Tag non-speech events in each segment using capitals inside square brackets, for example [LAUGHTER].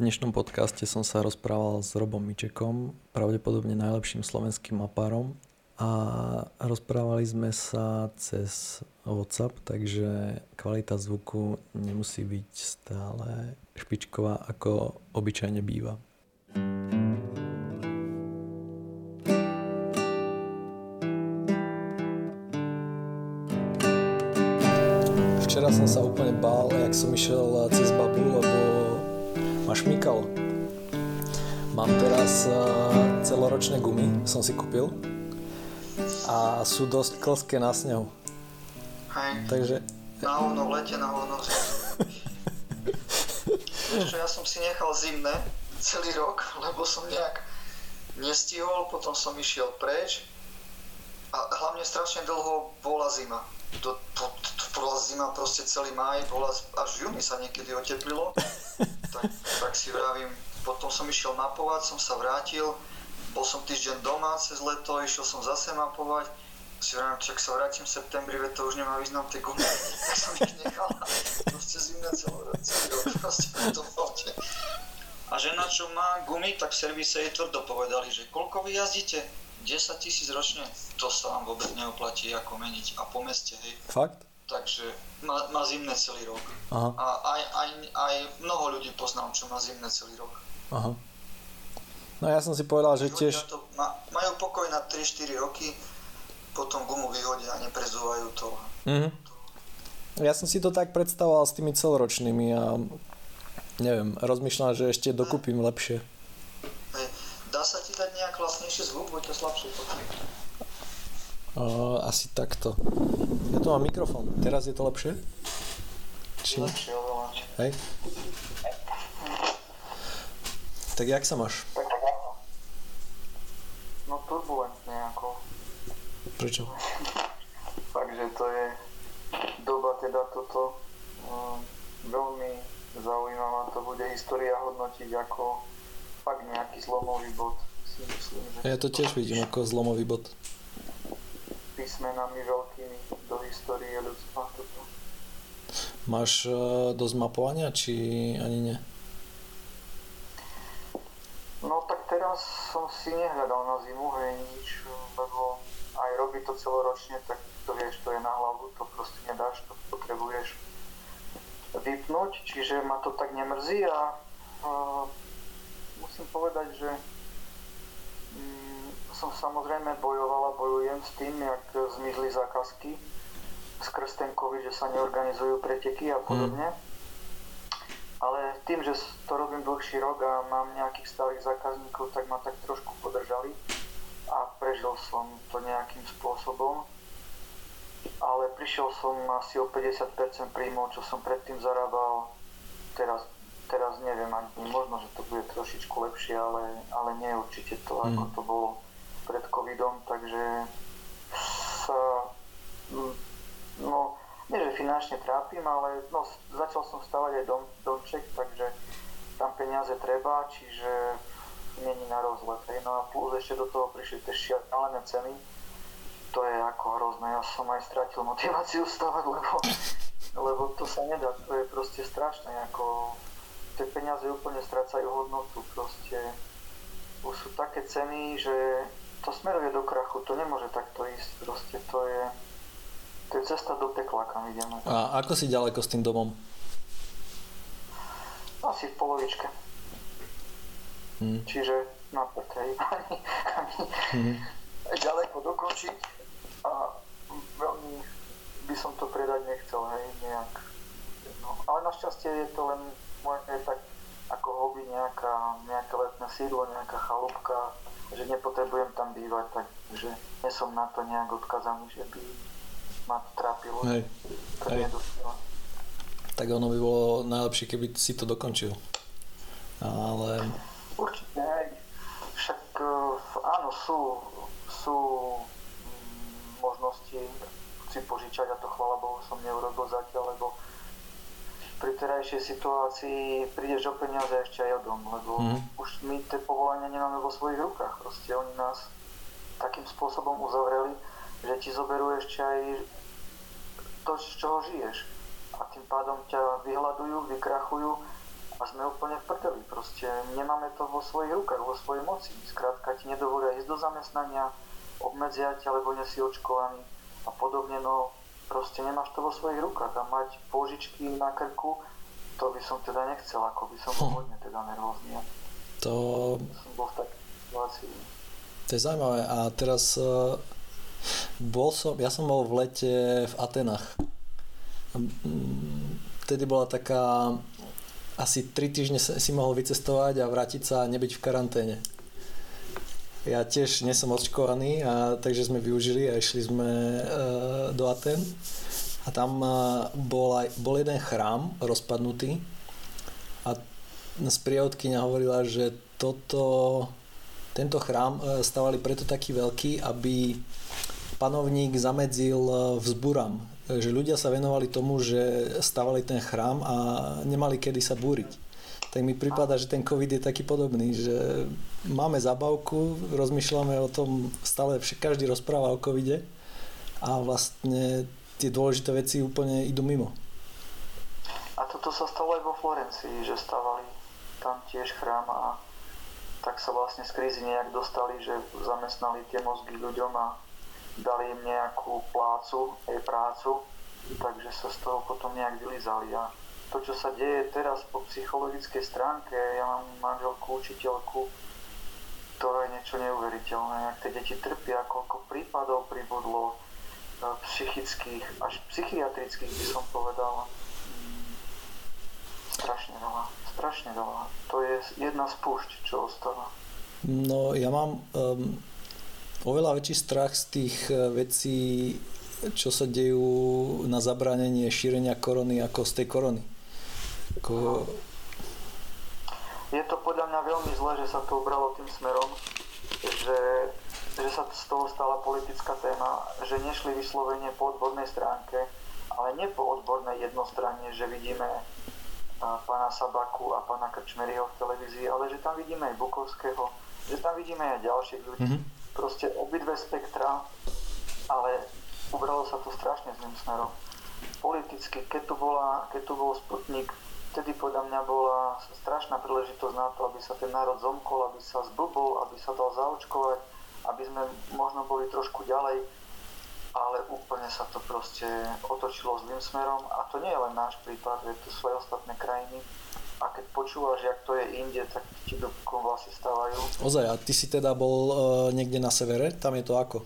V dnešnom podcaste som sa rozprával s Robom Mičekom, pravdepodobne najlepším slovenským mapárom a rozprávali sme sa cez WhatsApp, takže kvalita zvuku nemusí byť stále špičková, ako obyčajne býva. Včera som sa úplne bál, jak som išiel cez ma šmykalo. Mám teraz uh, celoročné gumy, som si kúpil a sú dosť klské na snehu. Hej. Takže... Na hovno v lete, na hovno Vieš ja som si nechal zimné celý rok, lebo som nejak nestihol, potom som išiel preč a hlavne strašne dlho bola zima. To, to, to bola zima proste celý maj, bola, až v júni sa niekedy oteplilo. [LAUGHS] tak, tak si vravím, potom som išiel mapovať, som sa vrátil, bol som týždeň doma cez leto, išiel som zase mapovať, si vravím, čak sa vrátim v septembri, veď to už nemá význam tie gumy, [LAUGHS] tak som ich nechal, proste zimné rok, proste to volte. A žena, čo má gumy, tak v servise jej tvrdo povedali, že koľko vy jazdíte? 10 tisíc ročne, to sa vám vôbec neoplatí ako meniť a po meste, hej. Fakt? Takže má, má zimné celý rok. Aha. A aj, aj, aj mnoho ľudí poznám, čo má zimné celý rok. Aha. No ja som si povedal, že Ľudia tiež... to ma, majú pokoj na 3-4 roky, potom gumu vyhodia a neprezúvajú to. Mhm. Ja som si to tak predstavoval s tými celoročnými a neviem, rozmýšľam, že ešte dokúpim lepšie. Dá sa ti dať nejak hlasnejší zvuk, buď to slabšie počuť. Uh, asi takto. Ja tu mám mikrofón. Teraz je to lepšie? Či... Lepšie oveľa. Hej. Tak jak sa máš? No turbulentne ako. Prečo? [LAUGHS] Takže to je doba teda toto um, veľmi zaujímavá. To bude história hodnotiť ako fakt nejaký zlomový bod. Si myslím, že Ja to tiež vidím ako zlomový bod. Písmenami veľkými do histórie ľudstva. Toto. Máš uh, dosť mapovania, či ani nie? No tak teraz som si nehľadal na zimu, hej, nič, lebo aj robiť to celoročne, tak to vieš, to je na hlavu, to proste nedáš, to potrebuješ vypnúť, čiže ma to tak nemrzí a uh, musím povedať, že mm, som samozrejme bojoval a bojujem s tým, jak zmizli zákazky skrz ten COVID, že sa neorganizujú preteky a podobne. Ale tým, že to robím dlhší rok a mám nejakých stálych zákazníkov, tak ma tak trošku podržali a prežil som to nejakým spôsobom. Ale prišiel som asi o 50% príjmov, čo som predtým zarábal. Teraz, teraz neviem, ani možno, že to bude trošičku lepšie, ale, ale nie určite to, ako Mm. to bolo pred covidom, takže sa, mm, no, nie že finančne trápim, ale no, začal som stavať aj dom, domček, takže tam peniaze treba, čiže není na rozlet. Hej. No a plus ešte do toho prišli tie šialené ceny, to je ako hrozné, ja som aj stratil motiváciu stavať, lebo, lebo to sa nedá, to je proste strašné, ako tie peniaze úplne strácajú hodnotu, proste už sú také ceny, že to smeruje do krachu, to nemôže takto ísť, proste to je, to je cesta do pekla, kam ideme. A ako si ďaleko s tým domom? Asi v polovičke, Hm. čiže na [LAUGHS] ani, ani Mhm. ďaleko dokončiť a veľmi by som to predať nechcel, hej, nejak. No, ale našťastie je to len moje tak ako hobby, nejaká, nejaké letné sídlo, nejaká chalúbka, že nepotrebujem tam bývať, takže nie som na to nejak odkazaný, že by ma to trápilo. Hej. To hej. Tak ono by bolo najlepšie, keby si to dokončil. Ale Určite, hej. Však eh, áno, sú, sú mm, možnosti si požičať a to chvala Bohu som neurobil zatiaľ, lebo pri terajšej situácii prídeš o peniaze ešte aj o dom, lebo Mhm. už my tie povolania nemáme vo svojich rukách. Proste oni nás takým spôsobom uzavreli, že ti zoberú ešte aj to, z čoho žiješ. A tým pádom ťa vyhľadujú, vykrachujú a sme úplne v prdeli. Proste nemáme to vo svojich rukách, vo svojej moci. Skrátka ti nedovolia ísť do zamestnania, obmedzia ťa, lebo nie si očkovaný a podobne. No proste nemáš to vo svojich rukách a mať požičky na krku, to by som teda nechcel, ako by som bol hm. hodne teda nervózny. To... Som bol v takej situácii. To je zaujímavé. A teraz uh, bol som, ja som bol v lete v Atenách. Vtedy bola taká asi 3 týždne si mohol vycestovať a vrátiť sa a nebyť v karanténe. Ja tiež nie som očkovaný, a, takže sme využili a išli sme e, do Aten. A tam e, bol, aj, bol jeden chrám rozpadnutý a sprievodkynia hovorila, že toto, tento chrám e, stavali preto taký veľký, aby panovník zamedzil vzburam že ľudia sa venovali tomu, že stavali ten chrám a nemali kedy sa búriť. Tak mi prípada, že ten COVID je taký podobný, že máme zabavku, rozmýšľame o tom, stále každý rozpráva o covide a vlastne tie dôležité veci úplne idú mimo. A toto sa stalo aj vo Florencii, že stavali tam tiež chrám a tak sa vlastne z krízy nejak dostali, že zamestnali tie mozgy ľuďom a dali im nejakú plácu, aj prácu, takže sa z toho potom nejak vylizali. A to, čo sa deje teraz po psychologickej stránke, ja mám manželku, učiteľku, to je niečo neuveriteľné. Ak tie deti trpia, koľko prípadov pribudlo, e, psychických, až psychiatrických by som povedal. Mm, strašne veľa, strašne veľa. To je jedna z púšť, čo ostáva. No ja mám um, oveľa väčší strach z tých e, vecí, čo sa dejú na zabránenie šírenia korony ako z tej korony. Ako... Je to podľa mňa veľmi zle, že sa to ubralo tým smerom, že, že sa z toho stala politická téma, že nešli vyslovene po odbornej stránke, ale nie po odbornej jednostranne, že vidíme pána Sabaku a pána Krčmeryho v televízii, ale že tam vidíme aj Bukovského, že tam vidíme aj ďalších ľudí. Mm-hmm proste obidve spektra, ale ubralo sa to strašne zlým smerom. Politicky, keď tu, bola, keď tu bol Sputnik, vtedy podľa mňa bola strašná príležitosť na to, aby sa ten národ zomkol, aby sa zblbol, aby sa dal zaočkovať, aby sme možno boli trošku ďalej, ale úplne sa to proste otočilo zlým smerom a to nie je len náš prípad, je to sú aj ostatné krajiny a keď počúvaš, jak to je inde, tak ti do vlasy stávajú. Ozaj, a ty si teda bol uh, niekde na severe? Tam je to ako?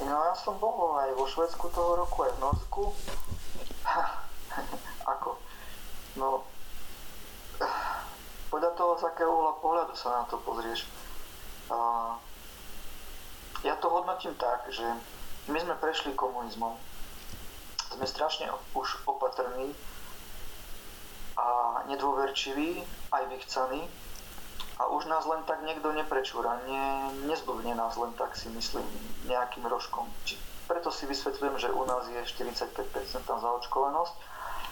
No ja som bol aj vo Švedsku toho roku, aj v Norsku. [LAUGHS] No, podľa toho, z akého uhla pohľadu sa na to pozrieš. Uh, ja to hodnotím tak, že my sme prešli komunizmom. Sme strašne už opatrní a nedôverčivý, aj vychcaný. A už nás len tak niekto neprečúra, ne, nezblbne nás len tak si myslím nejakým rožkom. Či, preto si vysvetľujem, že u nás je 45% zaočkovanosť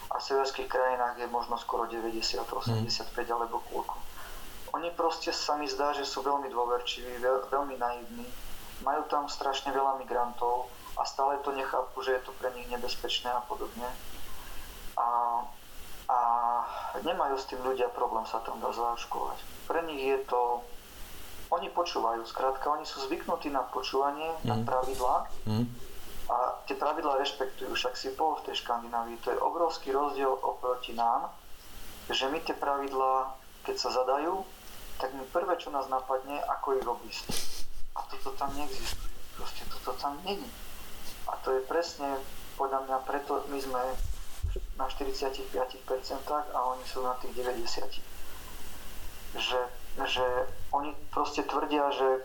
a v severských krajinách je možno skoro 90, 85 mm. alebo koľko. Oni proste sa mi zdá, že sú veľmi dôverčiví, veľ, veľmi naivní, majú tam strašne veľa migrantov a stále to nechápu, že je to pre nich nebezpečné a podobne. A a nemajú s tým ľudia problém sa tam dá zaočkovať. Pre nich je to... Oni počúvajú, skrátka, oni sú zvyknutí na počúvanie, mm. na mhm. pravidlá mm. A tie pravidlá rešpektujú. Však si bol v tej Škandinávii, to je obrovský rozdiel oproti nám, že my tie pravidlá, keď sa zadajú, tak my prvé, čo nás napadne, ako ich obísť. A toto tam neexistuje. Proste toto tam není. A to je presne, podľa mňa, preto my sme na 45% a oni sú na tých 90%. Že, že oni proste tvrdia, že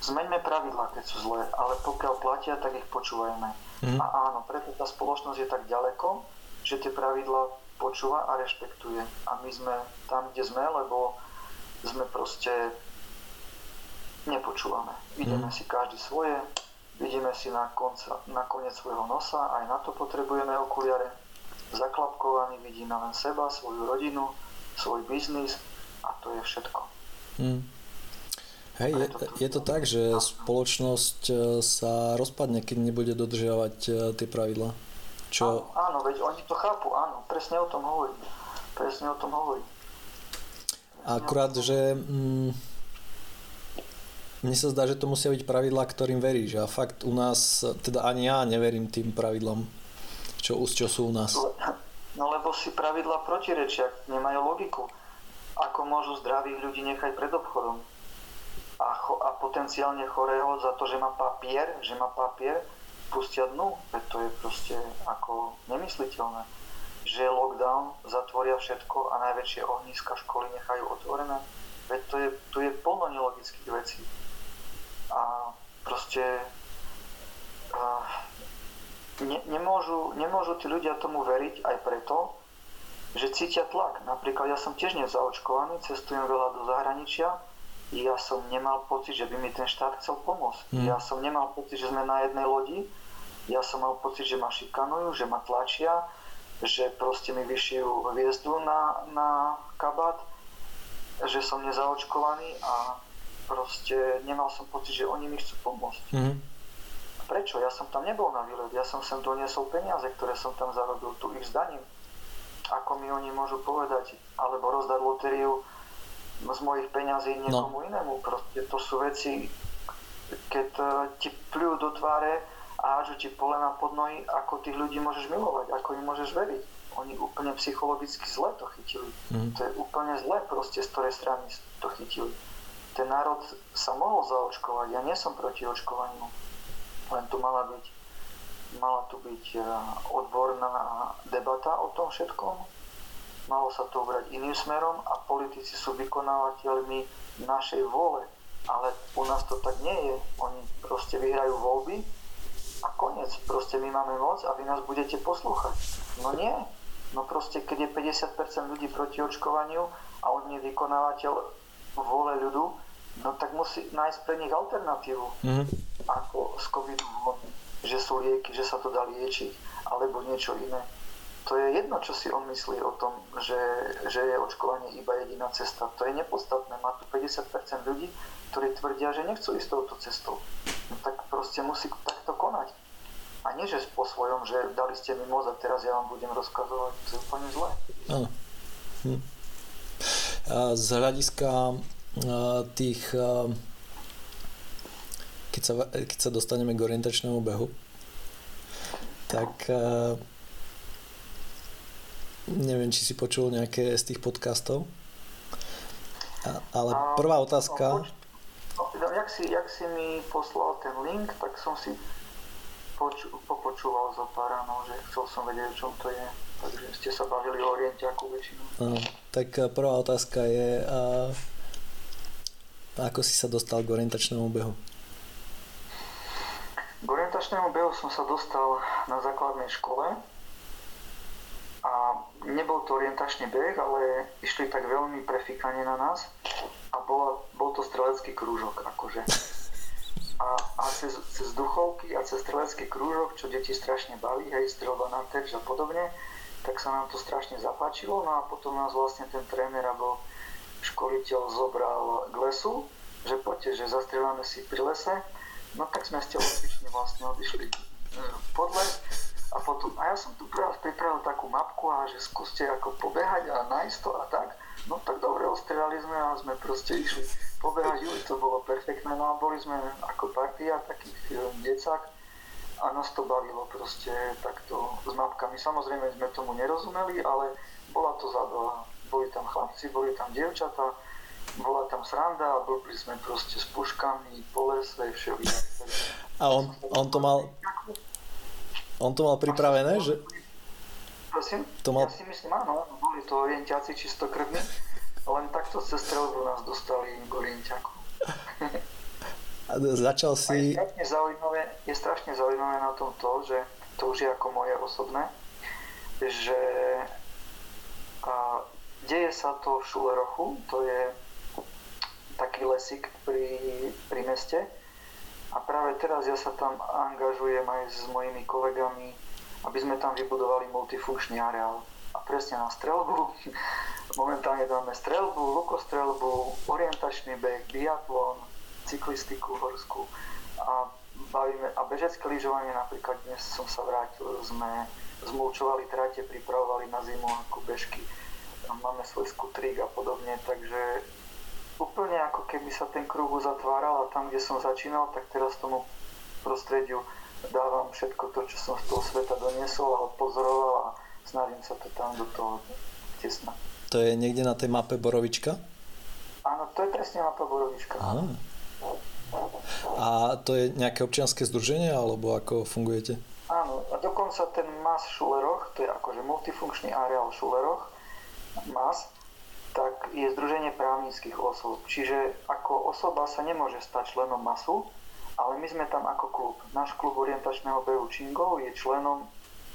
zmeňme pravidlá, keď sú zlé, ale pokiaľ platia, tak ich počúvajme. Mm. A áno, preto tá spoločnosť je tak ďaleko, že tie pravidlá počúva a rešpektuje. A my sme tam, kde sme, lebo sme proste nepočúvame. Ideme mm. si každý svoje, vidíme si na, konca, na koniec svojho nosa, aj na to potrebujeme okuliare zaklapkovaný, vidíme len seba, svoju rodinu, svoj biznis a to je všetko. Hmm. Hej, je, je to tak, že spoločnosť e, sa rozpadne, keď nebude dodržiavať e, tie pravidlá? Čo... Áno, áno, veď oni to chápu, áno, presne o tom hovorím. presne o tom hovorí. Akurát, že mm, mne sa zdá, že to musia byť pravidlá, ktorým veríš a fakt u nás, teda ani ja neverím tým pravidlám, čo, čo sú u nás. No lebo si pravidlá protirečia, nemajú logiku. Ako môžu zdravých ľudí nechať pred obchodom? A, cho, a potenciálne chorého za to, že má papier, že má papier, pustia dnu. Veď to je proste ako nemysliteľné. Že lockdown, zatvoria všetko a najväčšie ohniska školy nechajú otvorené. Veď to je, tu je plno nelogických vecí. A proste uh, ne, nemôžu, nemôžu tí ľudia tomu veriť aj preto, že cítia tlak. Napríklad ja som tiež nezaočkovaný, cestujem veľa do zahraničia, ja som nemal pocit, že by mi ten štát chcel pomôcť. Mm. Ja som nemal pocit, že sme na jednej lodi, ja som mal pocit, že ma šikanujú, že ma tlačia, že proste mi vyšijú hviezdu na, na kabát, že som nezaočkovaný a proste nemal som pocit, že oni mi chcú pomôcť. Mm. Prečo? Ja som tam nebol na výlet, ja som sem doniesol peniaze, ktoré som tam zarobil, tu ich zdaním. Ako mi oni môžu povedať, alebo rozdať lotériu z mojich peňazí niekomu no. inému. Proste to sú veci, keď uh, ti pľujú do tváre a hážu ti polena pod nohy, ako tých ľudí môžeš milovať, ako im môžeš veriť. Oni úplne psychologicky zle to chytili. Mm. To je úplne zle proste, z ktorej strany to chytili. Ten národ sa mohol zaočkovať, ja nie som proti očkovaniu len tu mala byť, mala tu byť e, odborná debata o tom všetkom. Malo sa to ubrať iným smerom a politici sú vykonávateľmi našej vôle. Ale u nás to tak nie je. Oni proste vyhrajú voľby a koniec. Proste my máme moc a vy nás budete poslúchať. No nie. No proste, keď je 50% ľudí proti očkovaniu a on je vykonávateľ vôle ľudu, no tak musí nájsť pre nich alternatívu. Mm-hmm. Ako s covidom, že sú lieky, že sa to dá liečiť, alebo niečo iné. To je jedno, čo si on myslí o tom, že, že je očkovanie iba jediná cesta. To je nepodstatné. Má tu 50% ľudí, ktorí tvrdia, že nechcú ísť touto cestou. No tak proste musí takto konať. A nie, že po svojom, že dali ste mi moc a teraz ja vám budem rozkazovať. To je úplne zlé. Hm. Z hľadiska tých keď sa, keď sa dostaneme k orientačnému behu tak neviem, či si počul nejaké z tých podcastov ale prvá otázka no, jak, si, jak si mi poslal ten link, tak som si poču, popočúval zo pár, no, že chcel som vedieť, o čom to je. Takže ste sa bavili o orientiaku väčšinu. No, tak prvá otázka je, a ako si sa dostal k orientačnému behu? K orientačnému behu som sa dostal na základnej škole a nebol to orientačný beh, ale išli tak veľmi prefikanie na nás a bola, bol to strelecký krúžok akože. A, a cez, cez duchovky a cez strelecký krúžok, čo deti strašne baví, hej, strelba na terč a podobne, tak sa nám to strašne zapáčilo, no a potom nás vlastne ten tréner alebo školiteľ zobral k lesu, že poďte, že zastrieľame si pri lese, no tak sme telocvične vlastne odišli e, pod les a potom, a ja som tu pripravil takú mapku a že skúste ako pobehať a nájsť to a tak, no tak dobre, ostrieľali sme a sme proste išli pobehať, juli, to bolo perfektné, no a boli sme ako partia takých e, decák. A nás to bavilo proste takto s mapkami. Samozrejme sme tomu nerozumeli, ale bola to zábava. Boli tam chlapci, boli tam dievčatá, bola tam sranda a boli sme proste s puškami po lese, všeli. A on, on to mal on to mal pripravené, že... Prosím? To mal... Ja si myslím, áno, boli to orientiaci čistokrvní, len takto cez strelbu nás dostali k orientiaku. A začal si... A je, strašne zaujímavé, je strašne zaujímavé na tom to, že to už je ako moje osobné, že a Deje sa to v Šulerochu, to je taký lesík pri, pri meste. A práve teraz ja sa tam angažujem aj s mojimi kolegami, aby sme tam vybudovali multifunkčný areál. A presne na strelbu. [LAUGHS] Momentálne máme strelbu, lukostrelbu, orientačný beh, biatlon, cyklistiku horskú a, bavíme, a bežecké lyžovanie napríklad dnes som sa vrátil, sme zmulčovali trate, pripravovali na zimu ako bežky máme svoj skutrík a podobne, takže úplne ako keby sa ten kruh uzatváral a tam, kde som začínal, tak teraz tomu prostrediu dávam všetko to, čo som z toho sveta doniesol a odpozoroval a snažím sa to tam do toho tesna. To je niekde na tej mape Borovička? Áno, to je presne mapa Borovička. Aha. A to je nejaké občianske združenie, alebo ako fungujete? Áno, a dokonca ten MAS Šuleroch, to je akože multifunkčný areál Šuleroch, MAS, tak je združenie právnických osôb. Čiže ako osoba sa nemôže stať členom MASu, ale my sme tam ako klub. Náš klub orientačného behu Čingov je členom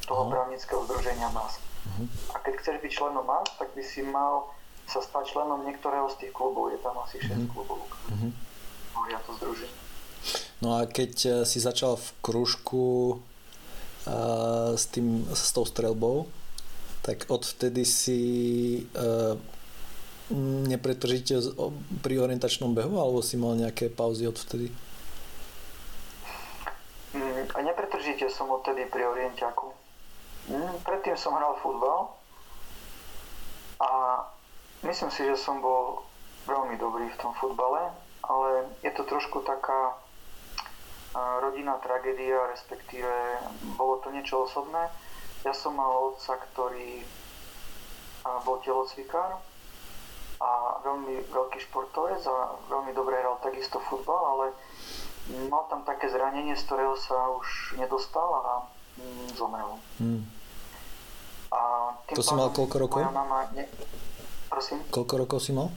toho uh-huh. právnického združenia MAS. Uh-huh. A keď chceš byť členom MAS, tak by si mal sa stať členom niektorého z tých klubov. Je tam asi 6 uh-huh. klubov. Uh-huh tvoria to združenie. No a keď eh, si začal v kružku uh, s, tým, s tou strelbou, tak odvtedy si uh, nepretržite pri orientačnom behu, alebo si mal nejaké pauzy odvtedy? Mm, a nepretržite som odtedy pri orientiaku. Mm, predtým som hral futbal a myslím si, že som bol veľmi dobrý v tom futbale ale je to trošku taká rodinná tragédia, respektíve bolo to niečo osobné. Ja som mal otca, ktorý bol telocvikár a veľmi veľký športovec a veľmi dobre hral takisto futbal, ale mal tam také zranenie, z ktorého sa už nedostal a mm, zomrel. Hmm. A to si mal koľko rokov? Moja mama... Ne... Prosím? Koľko rokov si mal?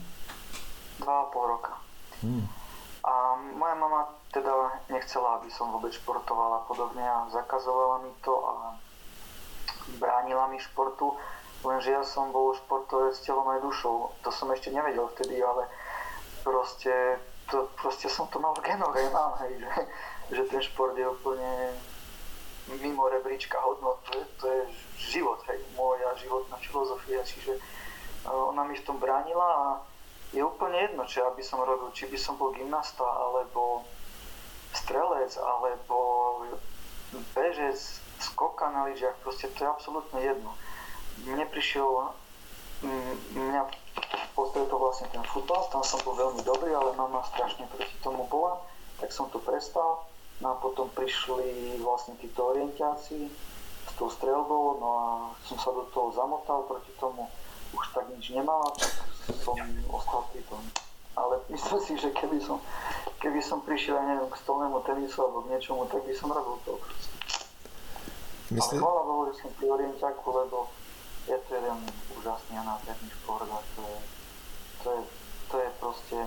Dva a pol roka. Hmm. A moja mama teda nechcela, aby som vôbec športovala podobne a zakazovala mi to a bránila mi športu, lenže ja som bol športovec telom aj dušou. To som ešte nevedel vtedy, ale proste, to, proste som to mal v genoch aj mám, hej, že, že ten šport je úplne mimo rebríčka hodnot, je, to je život, hej, moja životná filozofia, čiže ona mi v tom bránila a je úplne jedno, čo aby som robil, či by som bol gymnasta, alebo strelec, alebo bežec, skoka na lyžiach, proste to je absolútne jedno. Mne prišiel, mňa to vlastne ten futbal, tam som bol veľmi dobrý, ale mama strašne proti tomu bola, tak som to prestal. No a potom prišli vlastne títo orientiáci s tou strelbou, no a som sa do toho zamotal proti tomu, už tak nič nemala, tak som ostal pri tom. Ale myslím si, že keby som, keby som prišiel, ja neviem, k stolnému tenisu alebo k niečomu, tak by som robil to. Myslím? Ale hvala Bohu, že som pri orientiaku, lebo je to jeden úžasný a nádherný šport a to je, to je, to je proste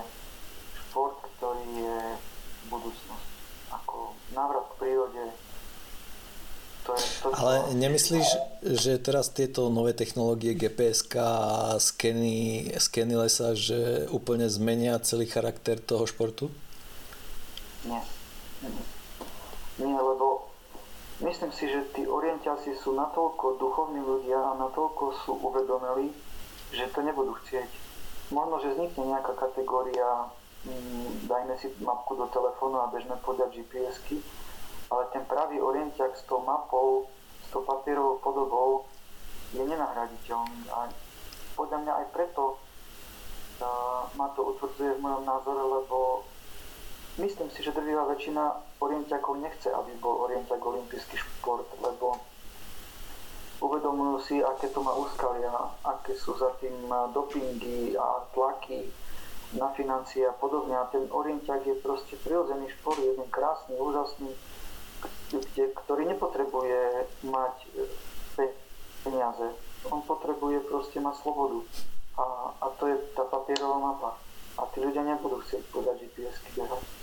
šport, ktorý je budúcnosť. Ako návrat k prírode, to je to, čo... Ale nemyslíš, že teraz tieto nové technológie gps a skeny, skeny lesa, že úplne zmenia celý charakter toho športu? Nie. Nie, lebo myslím si, že tí orientiáci sú natoľko duchovní ľudia a natoľko sú uvedomili, že to nebudú chcieť. Možno, že vznikne nejaká kategória, mm, dajme si mapku do telefónu a bežme podať GPS-ky, ale ten pravý orientiak s tou mapou, s tou papierovou podobou je nenahraditeľný a podľa mňa aj preto uh, ma to utvrdzuje v mojom názore, lebo myslím si, že drvivá väčšina orientiakov nechce, aby bol orientiak olimpijský šport, lebo uvedomujú si, aké to má úskalia, aké sú za tým dopingy a tlaky na financie a podobne. A ten orientiak je proste prirodzený šport, jeden krásny, úžasný, kde, ktorý nepotrebuje mať e, peniaze. On potrebuje proste mať slobodu. A, a to je tá papierová mapa. A tí ľudia nebudú chcieť podať GPS-ky behať.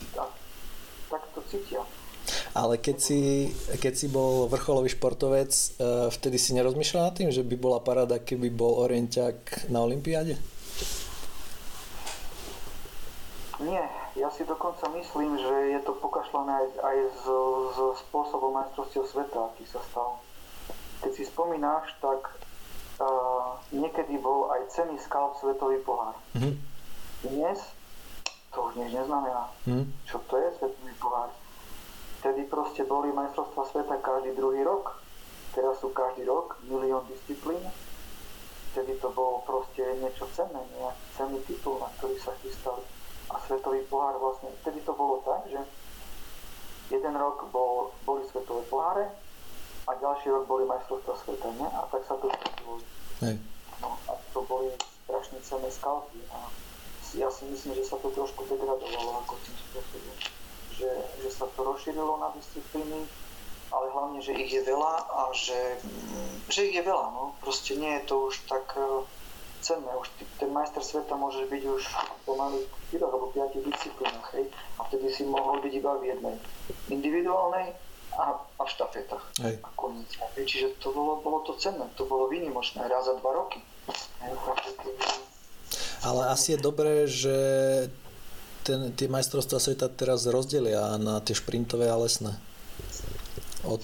tak to cítia. Ale keď si, keď si bol vrcholový športovec, e, vtedy si nerozmýšľal nad tým, že by bola parada, keby bol orienťák na Olympiáde? Nie, ja si dokonca myslím, že je to pokašľané aj, aj z, z spôsobom majstrovstiev sveta, aký sa stal. Keď si spomínaš, tak uh, niekedy bol aj cený skalp svetový pohár. Mm-hmm. Dnes to už nič neznamená. Mm-hmm. Čo to je svetový pohár? Vtedy proste boli majstrovstvá sveta každý druhý rok. Teraz sú každý rok milión disciplín. Vtedy to bolo proste niečo cenné, nejaký cenný titul, na ktorý sa chystali a svetový pohár vlastne, vtedy to bolo tak, že jeden rok bol, boli svetové poháre a ďalší rok boli majstrovstvá sveta, ne? A tak sa to stretilo. No a to boli strašne cenné skalpy a ja si myslím, že sa to trošku degradovalo ako tým spôsobom. Že, že sa to rozšírilo na disciplíny, ale hlavne, že ich je veľa a že, že ich je veľa, no. Proste nie je to už tak cenné. Už ten majster sveta môže byť už pomaly v 4 alebo 5 disciplínach, hej? A vtedy si mohol byť iba v jednej. Individuálnej a, a v štafetách. Hej. A koniec. Čiže to bolo, bolo to cenné, to bolo výnimočné, raz za dva roky. Hej, Ale asi je dobré, že ten, tie majstrovstvá sveta teraz rozdelia na tie šprintové a lesné. Od...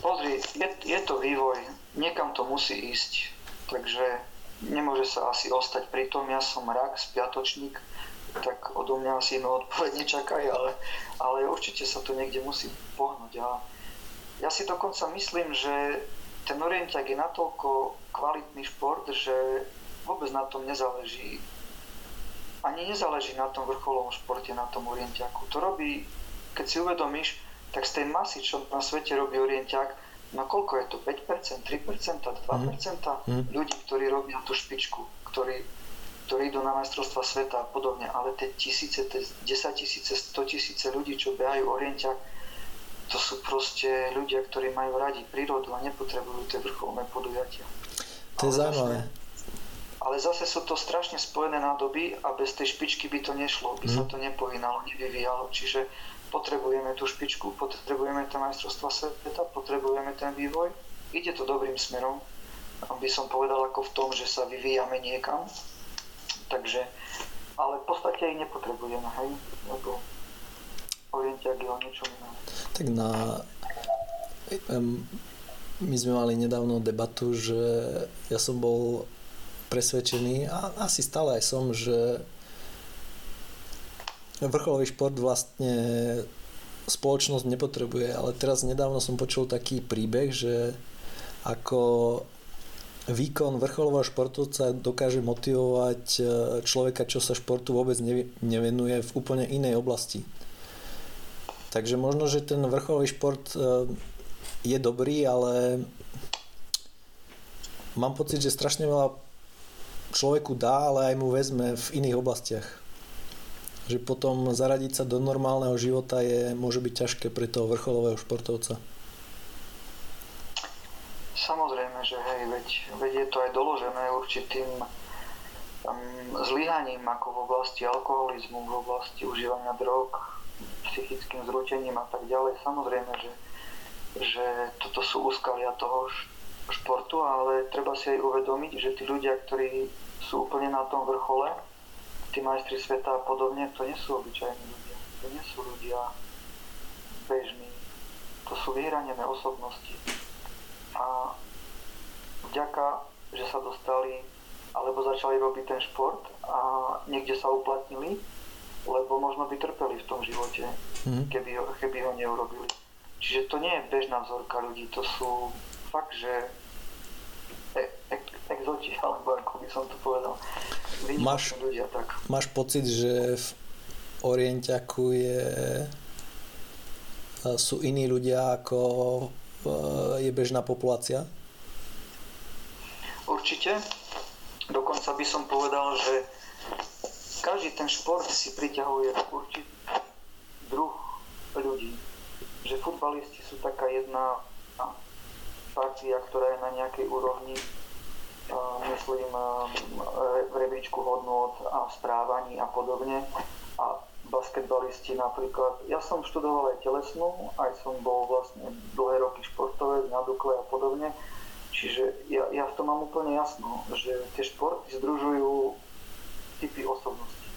Pozri, je, je to vývoj, niekam to musí ísť takže nemôže sa asi ostať pri tom. Ja som rak, spiatočník, tak odo mňa asi inú odpoveď nečakaj, ale, ale určite sa to niekde musí pohnúť. A ja si dokonca myslím, že ten orientiak je natoľko kvalitný šport, že vôbec na tom nezáleží. Ani nezáleží na tom vrcholovom športe, na tom orientiaku. To robí, keď si uvedomíš, tak z tej masy, čo na svete robí orientiak, no koľko je to, 5%, 3%, 2% mm. ľudí, ktorí robia tú špičku, ktorí, ktorí idú na majstrovstva sveta a podobne, ale tie tisíce, tie 10 tisíce, 100 tisíce ľudí, čo behajú orientia, to sú proste ľudia, ktorí majú radi prírodu a nepotrebujú tie vrcholné podujatia. To je zaujímavé. Ale zase sú to strašne spojené nádoby a bez tej špičky by to nešlo, by sa mhm. to nepohynalo, nevyvíjalo. Čiže potrebujeme tú špičku, potrebujeme to majstrovstva sveta, potrebujeme ten vývoj. Ide to dobrým smerom, by som povedal ako v tom, že sa vyvíjame niekam. Takže, ale v podstate ich nepotrebujeme, hej, lebo orientiak je o niečom inom. Tak na... My sme mali nedávno debatu, že ja som bol presvedčený a asi stále aj som, že vrcholový šport vlastne spoločnosť nepotrebuje, ale teraz nedávno som počul taký príbeh, že ako výkon vrcholového športovca dokáže motivovať e, človeka, čo sa športu vôbec nevenuje v úplne inej oblasti. Takže možno, že ten vrcholový šport e, je dobrý, ale mám pocit, že strašne veľa človeku dá, ale aj mu vezme v iných oblastiach že potom zaradiť sa do normálneho života je, môže byť ťažké pre toho vrcholového športovca. Samozrejme, že hej, veď, veď je to aj doložené určitým um, zlyhaním ako v oblasti alkoholizmu, v oblasti užívania drog, psychickým zrútením a tak ďalej. Samozrejme, že, že toto sú úskalia toho športu, ale treba si aj uvedomiť, že tí ľudia, ktorí sú úplne na tom vrchole, tí majstri sveta a podobne, to nie sú obyčajní ľudia. To nie sú ľudia bežní. To sú vyhranené osobnosti. A vďaka, že sa dostali alebo začali robiť ten šport a niekde sa uplatnili, lebo možno by trpeli v tom živote, mm. keby, ho, keby ho neurobili. Čiže to nie je bežná vzorka ľudí, to sú fakt, že exoti, alebo ako by som to povedal máš, ľudia tak. Máš pocit, že v Orientiaku je, sú iní ľudia ako je bežná populácia? Určite. Dokonca by som povedal, že každý ten šport si priťahuje určitý druh ľudí. Že futbalisti sú taká jedna partia, ktorá je na nejakej úrovni myslím, v rebríčku hodnot a správaní a podobne. A basketbalisti napríklad. Ja som študoval aj telesnú, aj som bol vlastne dlhé roky športovec na Dukle a podobne. Čiže ja, ja v tom mám úplne jasno, že tie športy združujú typy osobností.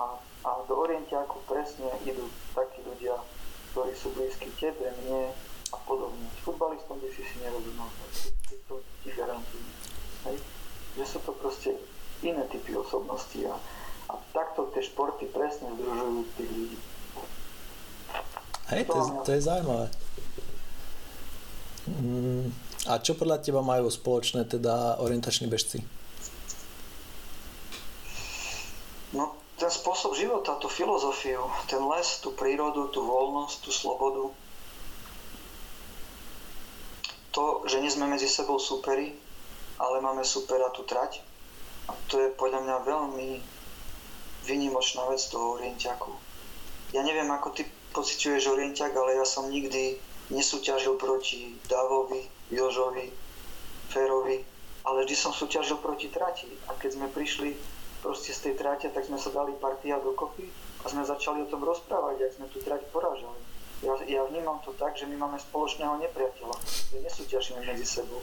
A, a do orientiaku presne idú takí ľudia, ktorí sú blízki tebe, mne a podobne. S futbalistom by si si nerozumel, to ti garantujem. Hej? Že sú to proste iné typy osobností a, a takto tie športy presne združujú tých ľudí. Hej, to, to, to je zaujímavé. Mm, a čo podľa teba majú spoločné teda orientační bežci? No, ten spôsob života, tú filozofiu, ten les, tú prírodu, tú voľnosť, tú slobodu, to, že nie sme medzi sebou superi, ale máme supera tú trať. A to je podľa mňa veľmi vynimočná vec toho orientiaku. Ja neviem, ako ty pociťuješ orientiak, ale ja som nikdy nesúťažil proti Davovi, Jožovi, Ferovi, ale vždy som súťažil proti trati. A keď sme prišli proste z tej trate, tak sme sa dali partia dokopy a sme začali o tom rozprávať, ak sme tú trať porážali. Ja, ja vnímam to tak, že my máme spoločného nepriateľa, že nesúťažíme medzi sebou.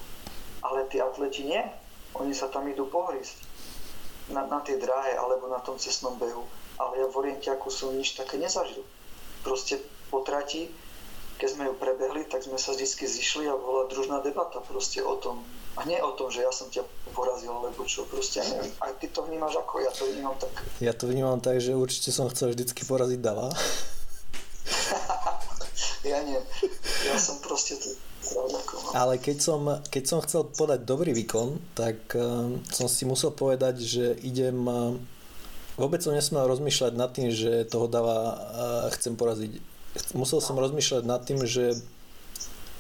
Ale tí atleti nie. Oni sa tam idú pohrísť na, na tie dráhe alebo na tom cestnom behu. Ale ja v Orientiaku som nič také nezažil. Proste po trati, keď sme ju prebehli, tak sme sa vždy zišli a bola družná debata proste o tom. A nie o tom, že ja som ťa porazil, alebo čo, proste neviem. Aj ty to vnímaš ako, ja to vnímam tak. Ja to vnímam tak, že určite som chcel vždycky poraziť Dava. [LAUGHS] ja nie. Ja som proste tu ale keď som, keď som chcel podať dobrý výkon, tak uh, som si musel povedať, že idem... Uh, vôbec som nesmel rozmýšľať nad tým, že toho dáva uh, chcem poraziť. Musel som rozmýšľať nad tým, že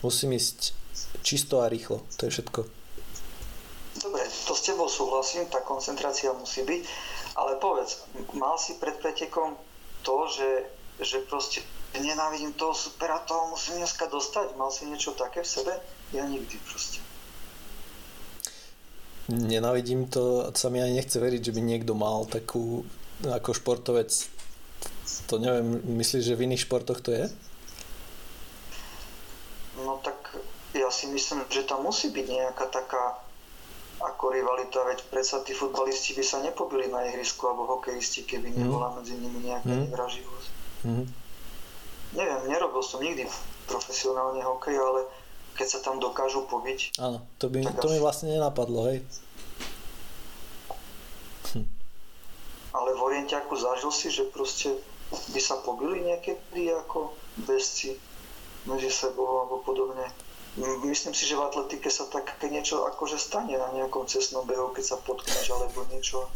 musím ísť čisto a rýchlo. To je všetko. Dobre, to s tebou súhlasím, tá koncentrácia musí byť, ale povedz, mal si pred pretekom to, že, že proste nenávidím toho supera, toho musím dneska dostať. Mal si niečo také v sebe? Ja nikdy proste. Nenávidím to, sa mi ani nechce veriť, že by niekto mal takú, ako športovec, to neviem, myslíš, že v iných športoch to je? No tak ja si myslím, že tam musí byť nejaká taká ako rivalita, veď predsa tí futbalisti by sa nepobili na ihrisku alebo hokejisti, keby nebola medzi nimi nejaká mm. nevraživosť. Mm neviem, nerobil som nikdy profesionálne hokej, ale keď sa tam dokážu pobiť. Áno, to, by, to asi... mi vlastne nenapadlo, hej. Hm. Ale v Orientiaku zažil si, že proste by sa pobili niekedy ako bezci medzi sebou alebo podobne. Myslím si, že v atletike sa také niečo akože stane na nejakom cestnom behu, keď sa potkneš alebo niečo.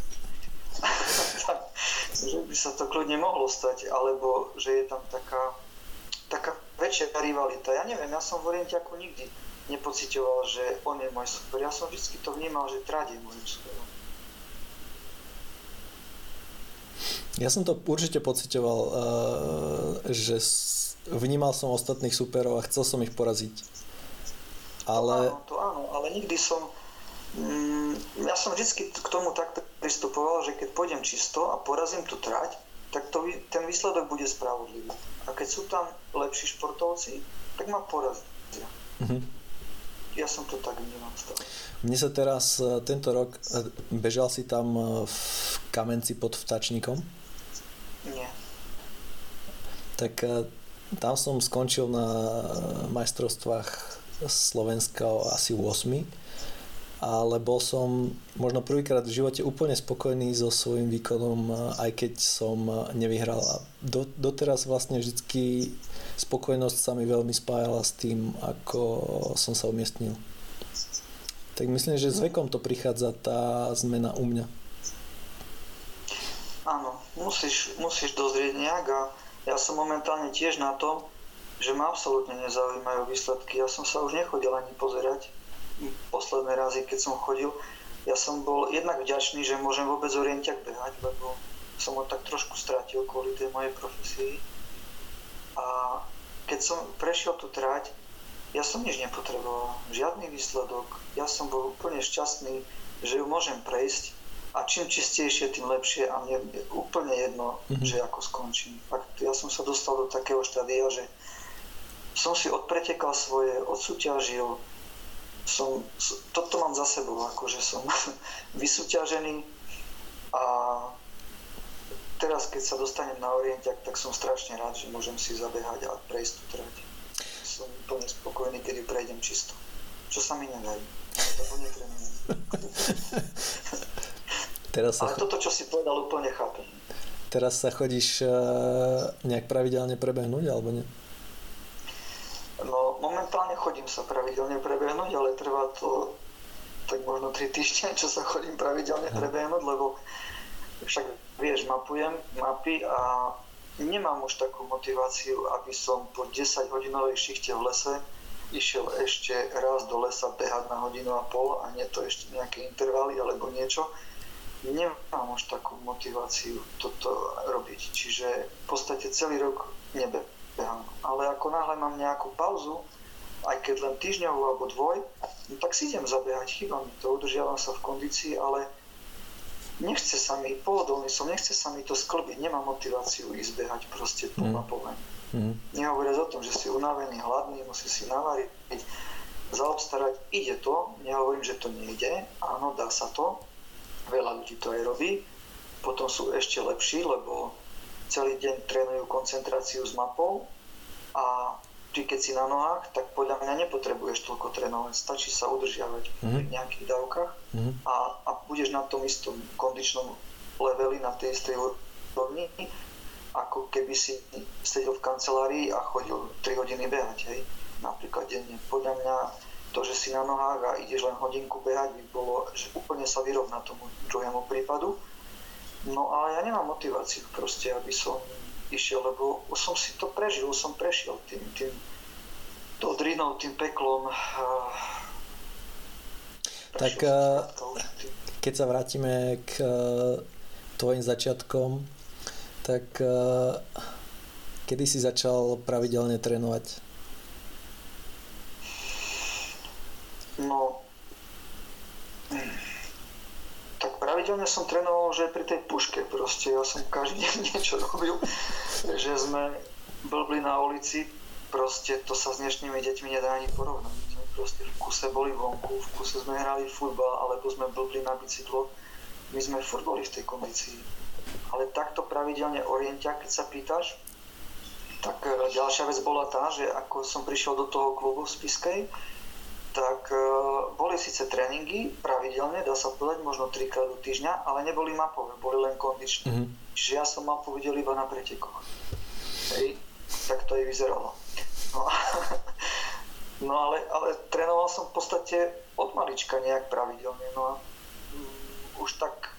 Že by sa to kľudne mohlo stať, alebo že je tam taká taká väčšia rivalita. Ja neviem, ja som v Orientiaku nikdy nepocitoval, že on je môj super. Ja som vždy to vnímal, že Trad je môjim superom. Ja som to určite pocitoval, uh, že vnímal som ostatných superov a chcel som ich poraziť. Ale... To áno, to áno, ale nikdy som... Mm, ja som vždy k tomu takto pristupoval, že keď pôjdem čisto a porazím tú trať, tak to, ten výsledok bude spravodlivý. A keď sú tam lepší športovci, tak ma porazia. Mm-hmm. Ja som to tak vnímal stále. Mne sa teraz e, tento rok, e, bežal si tam e, v Kamenci pod vtačníkom? Nie. Tak tam som skončil na majstrovstvách Slovenska asi 8 ale bol som možno prvýkrát v živote úplne spokojný so svojím výkonom, aj keď som nevyhral. A do, doteraz vlastne vždycky spokojnosť sa mi veľmi spájala s tým, ako som sa umiestnil. Tak myslím, že s vekom to prichádza tá zmena u mňa. Áno, musíš, musíš dozrieť nejak a ja som momentálne tiež na tom, že ma absolútne nezaujímajú výsledky. Ja som sa už nechodil ani pozerať posledné razy, keď som chodil, ja som bol jednak vďačný, že môžem vôbec orientiak behať, lebo som ho tak trošku stratil kvôli tej mojej profesii. A keď som prešiel tú trať, ja som nič nepotreboval, žiadny výsledok. Ja som bol úplne šťastný, že ju môžem prejsť a čím čistejšie, tým lepšie a mne je úplne jedno, mm-hmm. že ako skončím. Fakt, ja som sa dostal do takého štádia, že som si odpretekal svoje, odsúťažil, som, toto mám za sebou, akože som [LAUGHS] vysúťažený a teraz, keď sa dostanem na orientiak, tak som strašne rád, že môžem si zabehať a prejsť tú trať. Som úplne spokojný, keď ju prejdem čisto. Čo sa mi nedarí. To netrenujem. [LAUGHS] Teraz sa... Ale toto, čo si povedal, úplne chápem. Teraz sa chodíš uh, nejak pravidelne prebehnúť, alebo nie? No, momentálne chodím sa pravidelne prebehnúť, ale trvá to tak možno 3 týždne, čo sa chodím pravidelne prebehnúť, lebo však vieš, mapujem mapy a nemám už takú motiváciu, aby som po 10 hodinovej šichte v lese išiel ešte raz do lesa behať na hodinu a pol a nie to ešte nejaké intervaly alebo niečo nemám už takú motiváciu toto robiť. Čiže v podstate celý rok nebehám. Ale ako náhle mám nejakú pauzu, aj keď len týždňovú alebo dvoj, no tak si idem zabehať, chýba mi to, udržiavam sa v kondícii, ale nechce sa mi, pohodlný som, nechce sa mi to sklbiť, nemám motiváciu ísť behať proste po mm. Mm. Nehovoriac o tom, že si unavený, hladný, musí si navariť, zaobstarať, ide to, nehovorím, že to nejde, áno, dá sa to, veľa ľudí to aj robí. Potom sú ešte lepší, lebo celý deň trénujú koncentráciu s mapou a ty keď si na nohách, tak podľa mňa nepotrebuješ toľko trénovať, stačí sa udržiavať mm-hmm. v nejakých dávkach mm-hmm. a, a budeš na tom istom kondičnom leveli, na tej istej úrovni, ako keby si sedel v kancelárii a chodil 3 hodiny behať, hej, napríklad denne. Podľa mňa to, že si na nohách a ideš len hodinku behať, by bolo, že úplne sa vyrovná tomu druhému prípadu. No ale ja nemám motiváciu proste, aby som išiel, lebo už som si to prežil, už som prešiel tým, tým tou drinou, tým peklom. Tak keď sa vrátime k tvojim začiatkom, tak kedy si začal pravidelne trénovať? No, pravidelne som trénoval, že pri tej puške proste. Ja som každý deň [LAUGHS] niečo robil, že sme blbli na ulici, proste to sa s dnešnými deťmi nedá ani porovnať. Sme proste v kuse boli vonku, v kuse sme hrali futbal, alebo sme blbli na bicyklo. My sme furt boli v tej kondícii. Ale takto pravidelne orientia, keď sa pýtaš, tak e, ďalšia vec bola tá, že ako som prišiel do toho klubu v Spiskej, tak e, boli síce tréningy pravidelne, dá sa povedať, možno trikrát do týždňa, ale neboli mapové, boli len kondičné. Mm-hmm. Čiže ja som mapu videl iba na pretekoch. Hej, tak to aj vyzeralo. No, [LAUGHS] no ale, ale trénoval som v podstate od malička nejak pravidelne. No a um, už tak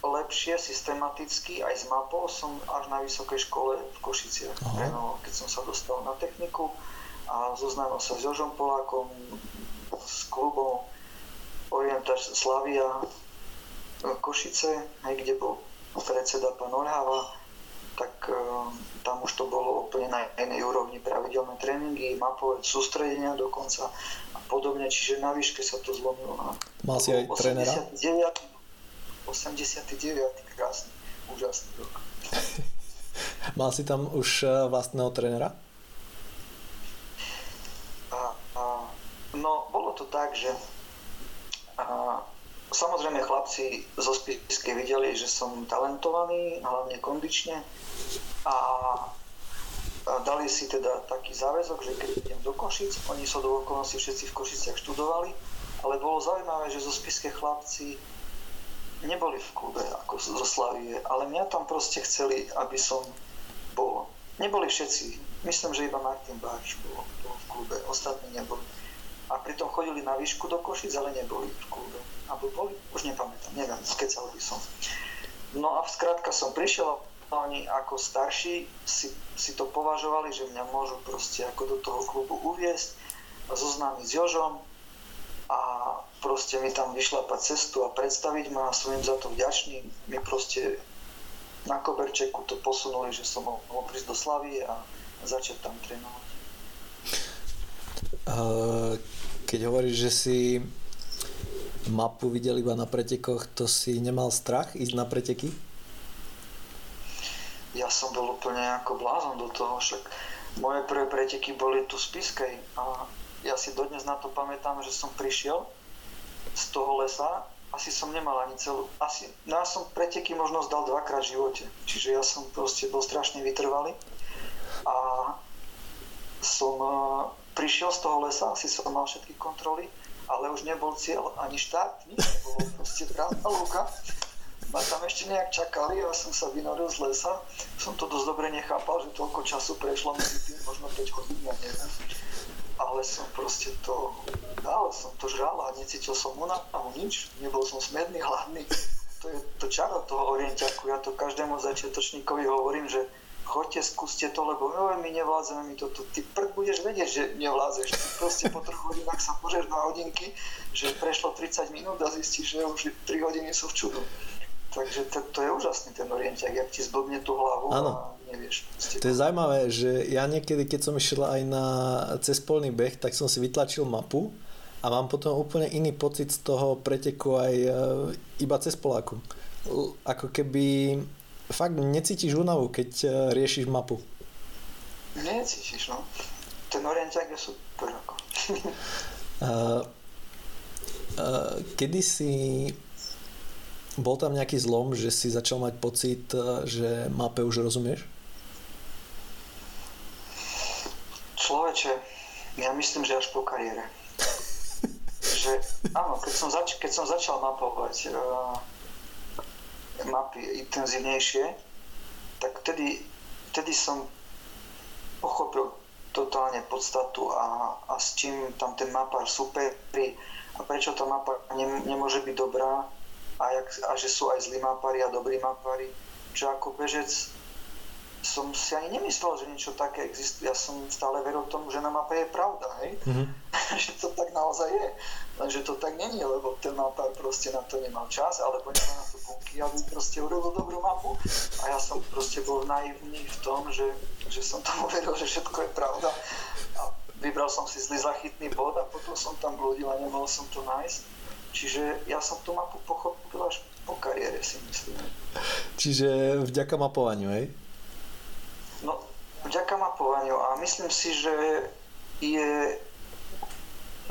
lepšie, systematicky aj s mapou som až na vysokej škole v Košiciach trénoval, keď som sa dostal na techniku a zoznámil sa s Jožom Polákom, s klubom Orientač Slavia Košice, aj kde bol predseda pán Orhava, tak uh, tam už to bolo úplne na inej úrovni pravidelné tréningy, mapové sústredenia dokonca a podobne, čiže na výške sa to zlomilo na Mal si aj 89, trénera? 89, krásny, úžasný rok. [LAUGHS] Mal si tam už eh, vlastného trénera? No, bolo to tak, že a, samozrejme chlapci zo spisky videli, že som talentovaný, hlavne kondične a, a dali si teda taký záväzok, že keď idem do Košic, oni sa do okolností všetci v Košiciach študovali, ale bolo zaujímavé, že zo spiske chlapci neboli v klube ako zo Slavie, ale mňa tam proste chceli, aby som bol. Neboli všetci, myslím, že iba Martin Báč bol, bol v klube, ostatní neboli a pritom chodili na výšku do Košic, ale neboli v klube. Alebo boli? Už nepamätám, neviem, skecal by som. No a skrátka som prišiel a oni ako starší si, si to považovali, že mňa môžu proste ako do toho klubu uviesť a zoznámiť s Jožom a proste mi tam vyšlapať cestu a predstaviť ma a som im za to vďačný. Mi proste na koberčeku to posunuli, že som mohol prísť do Slavie a začať tam trénovať. Uh keď hovoríš, že si mapu videl iba na pretekoch, to si nemal strach ísť na preteky? Ja som bol úplne ako blázon do toho, však moje prvé preteky boli tu z Piskej a ja si dodnes na to pamätám, že som prišiel z toho lesa, asi som nemal ani celú, asi, no ja som preteky možno zdal dvakrát v živote, čiže ja som proste bol strašne vytrvalý a som uh, prišiel z toho lesa, asi som mal všetky kontroly, ale už nebol cieľ ani štát, nič nebolo, proste prázdna lúka. Ma tam ešte nejak čakali, ja som sa vynoril z lesa, som to dosť dobre nechápal, že toľko času prešlo medzi tým, možno 5 hodín, ja neviem. Ale som proste to, ale som to žral a necítil som unavu, nič, nebol som smedný, hladný. To je to čaro toho orientiaku, ja to každému začiatočníkovi hovorím, že choďte, skúste to, lebo no, my nevládzeme mi toto. Ty prd budeš vedieť, že nevládzeš. Ty proste po troch hodinách sa požeš na hodinky, že prešlo 30 minút a zistíš, že už 3 hodiny sú v čudu. Takže to, to je úžasný ten orientiak, jak ti zblbne tú hlavu ano. a nevieš. To je zaujímavé, že ja niekedy, keď som išiel aj na cespolný beh, tak som si vytlačil mapu a mám potom úplne iný pocit z toho preteku aj e, iba cez Poláku. Ako keby fakt necítiš únavu, keď uh, riešiš mapu. Necítiš, no. Ten orientiak je super. Ako. [LAUGHS] uh, uh, kedy si bol tam nejaký zlom, že si začal mať pocit, že mape už rozumieš? Človeče, ja myslím, že až po kariére. [LAUGHS] že áno, keď som, zač- keď som začal mapovať uh, mapy intenzívnejšie, tak vtedy, vtedy som pochopil totálne podstatu a, a s čím tam ten mapár superí a prečo tá mapa ne, nemôže byť dobrá a, jak, a že sú aj zlí mapári a dobrí mapári. Čo ako bežec som si ani nemyslel, že niečo také existuje. Ja som stále veril tomu, že na mape je pravda, hej? Mm-hmm. [LAUGHS] že to tak naozaj je. Lenže to tak není, lebo ten mapár proste na to nemal čas, alebo nemal na to bunky, aby proste urobil dobrú mapu. A ja som proste bol naivný v tom, že, že som tomu [LAUGHS] veril, že všetko je pravda. A vybral som si zlý zachytný bod a potom som tam blúdil a nemohol som to nájsť. Čiže ja som tú mapu pochopil až po kariére, si myslím. Čiže vďaka mapovaniu, hej? No, vďaka mapovaniu a myslím si, že je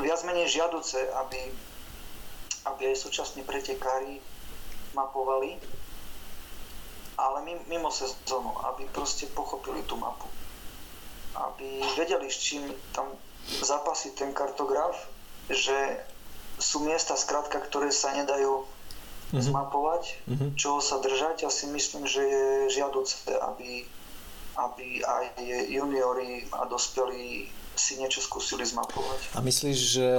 viac menej žiaduce, aby, aby aj súčasní pretekári mapovali, ale mimo sezónu, aby proste pochopili tú mapu. Aby vedeli, s čím tam zapasí ten kartograf, že sú miesta skrátka, ktoré sa nedajú mm-hmm. zmapovať, mm-hmm. čoho sa držať. Ja si myslím, že je žiaduce, aby aby aj juniori a dospelí si niečo skúsili zmapovať. A myslíš, že,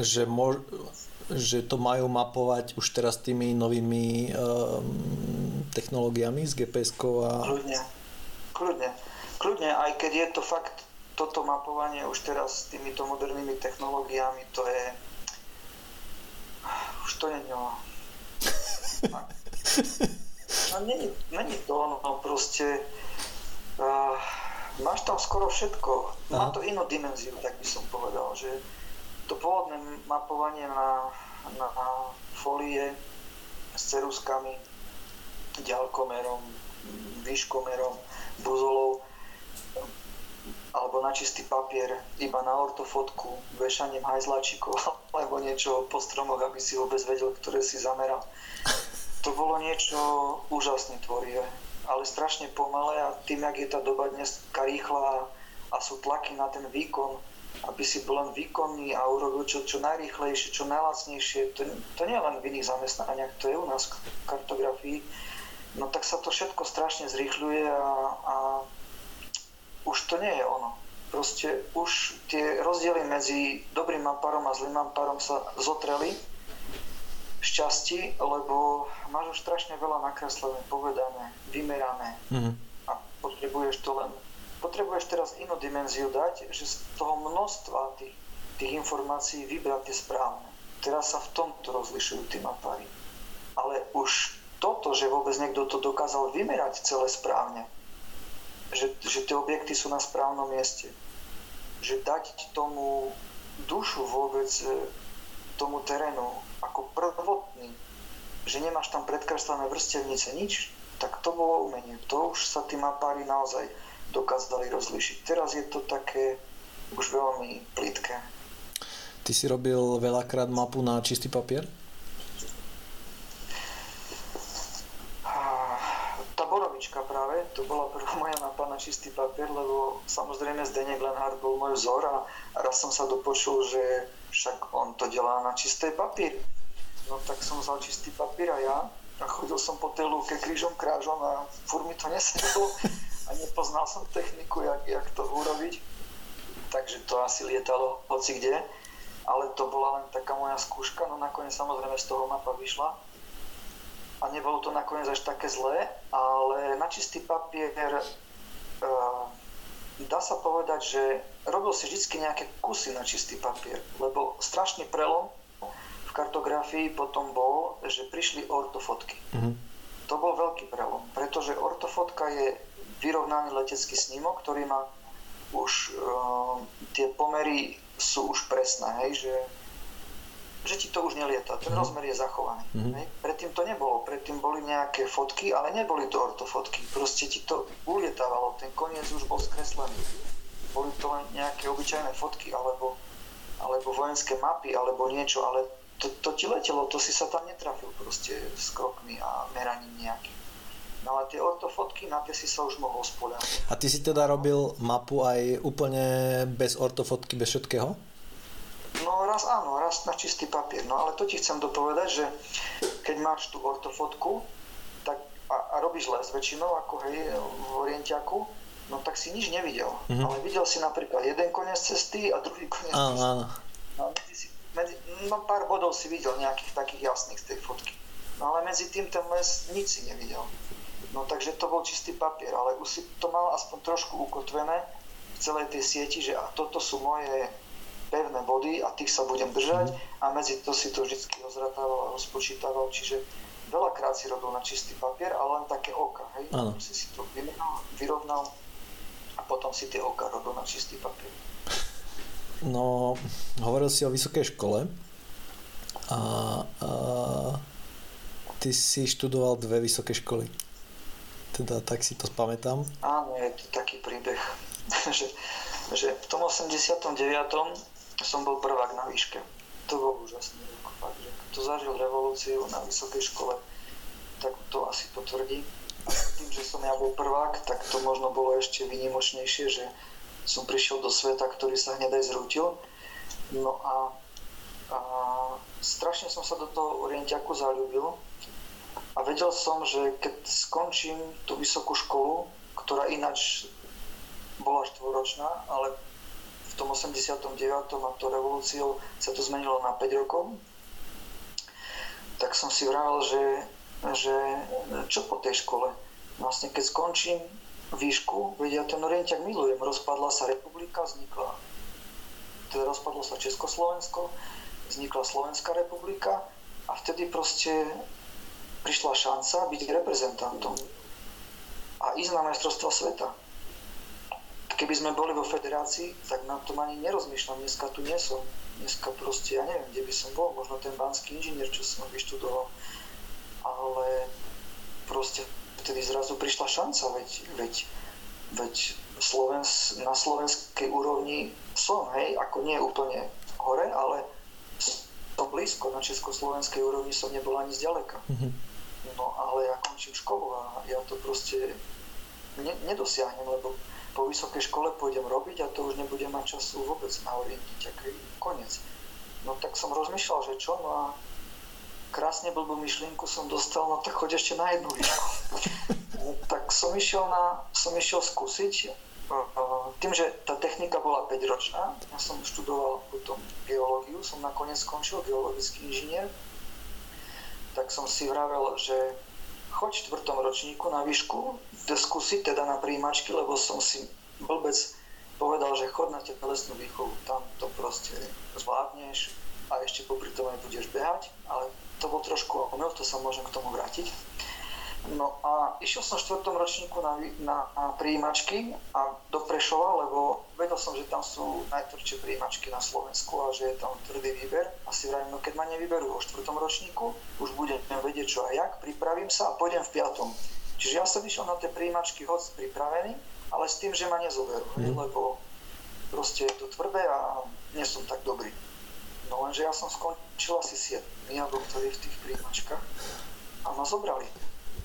že, mo, že to majú mapovať už teraz tými novými um, technológiami s gps a... Kľudne, kľudne. Kľudne, aj keď je to fakt, toto mapovanie už teraz s týmito modernými technológiami, to je... Už to nie je No, není, není to ono, proste Uh, máš tam skoro všetko. Má to inú dimenziu, tak by som povedal, že to pôvodné mapovanie na, na folie s ceruskami, ďalkomerom, výškomerom, buzolou alebo na čistý papier, iba na ortofotku, vešaním hajzlačikov [LAUGHS] alebo niečo po stromoch, aby si vôbec vedel, ktoré si zameral. To bolo niečo úžasne tvorivé ale strašne pomalé a tým, jak je tá doba dnes rýchla a sú tlaky na ten výkon, aby si bol len výkonný a urobil čo, čo najrýchlejšie, čo najlacnejšie, to, to nie je len v iných zamestnaniach, to je u nás v kartografii, no tak sa to všetko strašne zrýchľuje a, a už to nie je ono. Proste už tie rozdiely medzi dobrým maparom a zlým maparom sa zotreli šťastí, lebo máš už strašne veľa nakreslené, povedané, vymerané mm-hmm. a potrebuješ to len potrebuješ teraz inú dimenziu dať, že z toho množstva tých, tých informácií vybrať tie správne. Teraz sa v tomto rozlišujú tí mapári. Ale už toto, že vôbec niekto to dokázal vymerať celé správne, že, že tie objekty sú na správnom mieste, že dať tomu dušu vôbec tomu terénu ako prvotný, že nemáš tam predkreslené vrstevnice, nič, tak to bolo umenie. To už sa tí mapári naozaj dokázali rozlišiť. Teraz je to také už veľmi plitké. Ty si robil veľakrát mapu na čistý papier? Tá borovička práve, to bola prvá moja mapa na čistý papier, lebo samozrejme Zdeněk Lenhard bol môj vzor a raz som sa dopočul, že však on to delá na čistý papier. No tak som vzal čistý papier a ja. A chodil som po tej lúke krížom krážom a fur mi to nesedlo. A nepoznal som techniku, jak, jak to urobiť. Takže to asi lietalo hoci kde. Ale to bola len taká moja skúška, no nakoniec samozrejme z toho mapa vyšla. A nebolo to nakoniec až také zlé, ale na čistý papier uh, dá sa povedať, že robil si vždy nejaké kusy na čistý papier, lebo strašný prelom kartografii potom bol, že prišli ortofotky. Mm-hmm. To bol veľký prelom, pretože ortofotka je vyrovnaný letecký snímok, ktorý má už uh, tie pomery sú už presné, hej, že, že ti to už nelieta, ten mm. rozmer je zachovaný. Mm. Hej. Predtým to nebolo, predtým boli nejaké fotky, ale neboli to ortofotky, proste ti to ulietávalo, ten koniec už bol skreslený. Boli to len nejaké obyčajné fotky, alebo, alebo vojenské mapy, alebo niečo, ale to, to ti letelo, to si sa tam netrafil proste s krokmi a meraním nejakým. No ale tie ortofotky, na tie si sa už mohol spoľahnúť. A ty si teda robil mapu aj úplne bez ortofotky, bez všetkého? No raz áno, raz na čistý papier. No ale to ti chcem dopovedať, že keď máš tú ortofotku tak a, a robíš les väčšinou, ako hej, v orientiaku, no tak si nič nevidel. Mm-hmm. Ale videl si napríklad jeden koniec cesty a druhý koniec áno, cesty. Áno. Medzi no pár bodov si videl nejakých takých jasných z tej fotky. No ale medzi tým ten les nič si nevidel. No takže to bol čistý papier, ale už si to mal aspoň trošku ukotvené v celej tej sieti, že a toto sú moje pevné body a tých sa budem držať mm. a medzi to si to vždy rozratával a rozpočítaval, čiže veľakrát si robil na čistý papier, ale len také oka, hej, ano. si si to vyrovnal a potom si tie oka robil na čistý papier. No, hovoril si o vysokej škole a, a ty si študoval dve vysoké školy teda tak si to spamätám. Áno, je to taký príbeh, [LAUGHS] že, že v tom 89. som bol prvák na výške. To bol úžasný rok, to zažil revolúciu na vysokej škole, tak to asi potvrdí. A tým, že som ja bol prvák, tak to možno bolo ešte vynimočnejšie, že som prišiel do sveta, ktorý sa hneď aj zrútil. No a, a strašne som sa do toho orientiaku zalúbil, a vedel som, že keď skončím tú vysokú školu, ktorá ináč bola štvoročná, ale v tom 89. a to revolúciou sa to zmenilo na 5 rokov, tak som si vravel, že, že čo po tej škole? Vlastne keď skončím výšku, vedia, ten orientiak milujem, rozpadla sa republika, vznikla, teda rozpadlo sa Československo, vznikla Slovenská republika a vtedy proste prišla šanca byť reprezentantom a ísť na majstrovstvo sveta. Keby sme boli vo federácii, tak na tom ani nerozmýšľam. Dneska tu nie som. Dneska proste, ja neviem, kde by som bol. Možno ten banský inžinier, čo som vyštudoval. Ale proste vtedy zrazu prišla šanca, veď, veď, veď Slovens, na slovenskej úrovni som, hej, ako nie úplne hore, ale to blízko, na československej úrovni som nebol ani zďaleka. Mm-hmm no ale ja končím školu a ja to proste ne, nedosiahnem, lebo po vysokej škole pôjdem robiť a to už nebudem mať času vôbec na orientiť, aký koniec. No tak som rozmýšľal, že čo, no a krásne blbú myšlienku som dostal, no tak choď ešte na jednu výšku. [LAUGHS] Tak som išiel, na, som išiel skúsiť, tým, že tá technika bola 5 ročná, ja som študoval potom geológiu, som nakoniec skončil geologický inžinier, tak som si vravel, že choď v čtvrtom ročníku na výšku, skúsiť teda na príjimačky, lebo som si blbec povedal, že chod na telesnú výchovu, tam to proste zvládneš a ešte popri tom aj budeš behať, ale to bol trošku omyl, to sa môžem k tomu vrátiť. No a išiel som v štvrtom ročníku na, na, na príjimačky a do Prešova, lebo vedel som, že tam sú najtvrdšie príjimačky na Slovensku a že je tam tvrdý výber. A si vravím, no keď ma nevyberú vo štvrtom ročníku, už budem vedieť čo a jak, pripravím sa a pôjdem v piatom. Čiže ja som išiel na tie príjimačky hoď pripravený, ale s tým, že ma nezoberú, mm. lebo proste je to tvrdé a nie som tak dobrý. No lenže ja som skončil asi 7 alebo ktorý v tých príjimačkách a ma zobrali.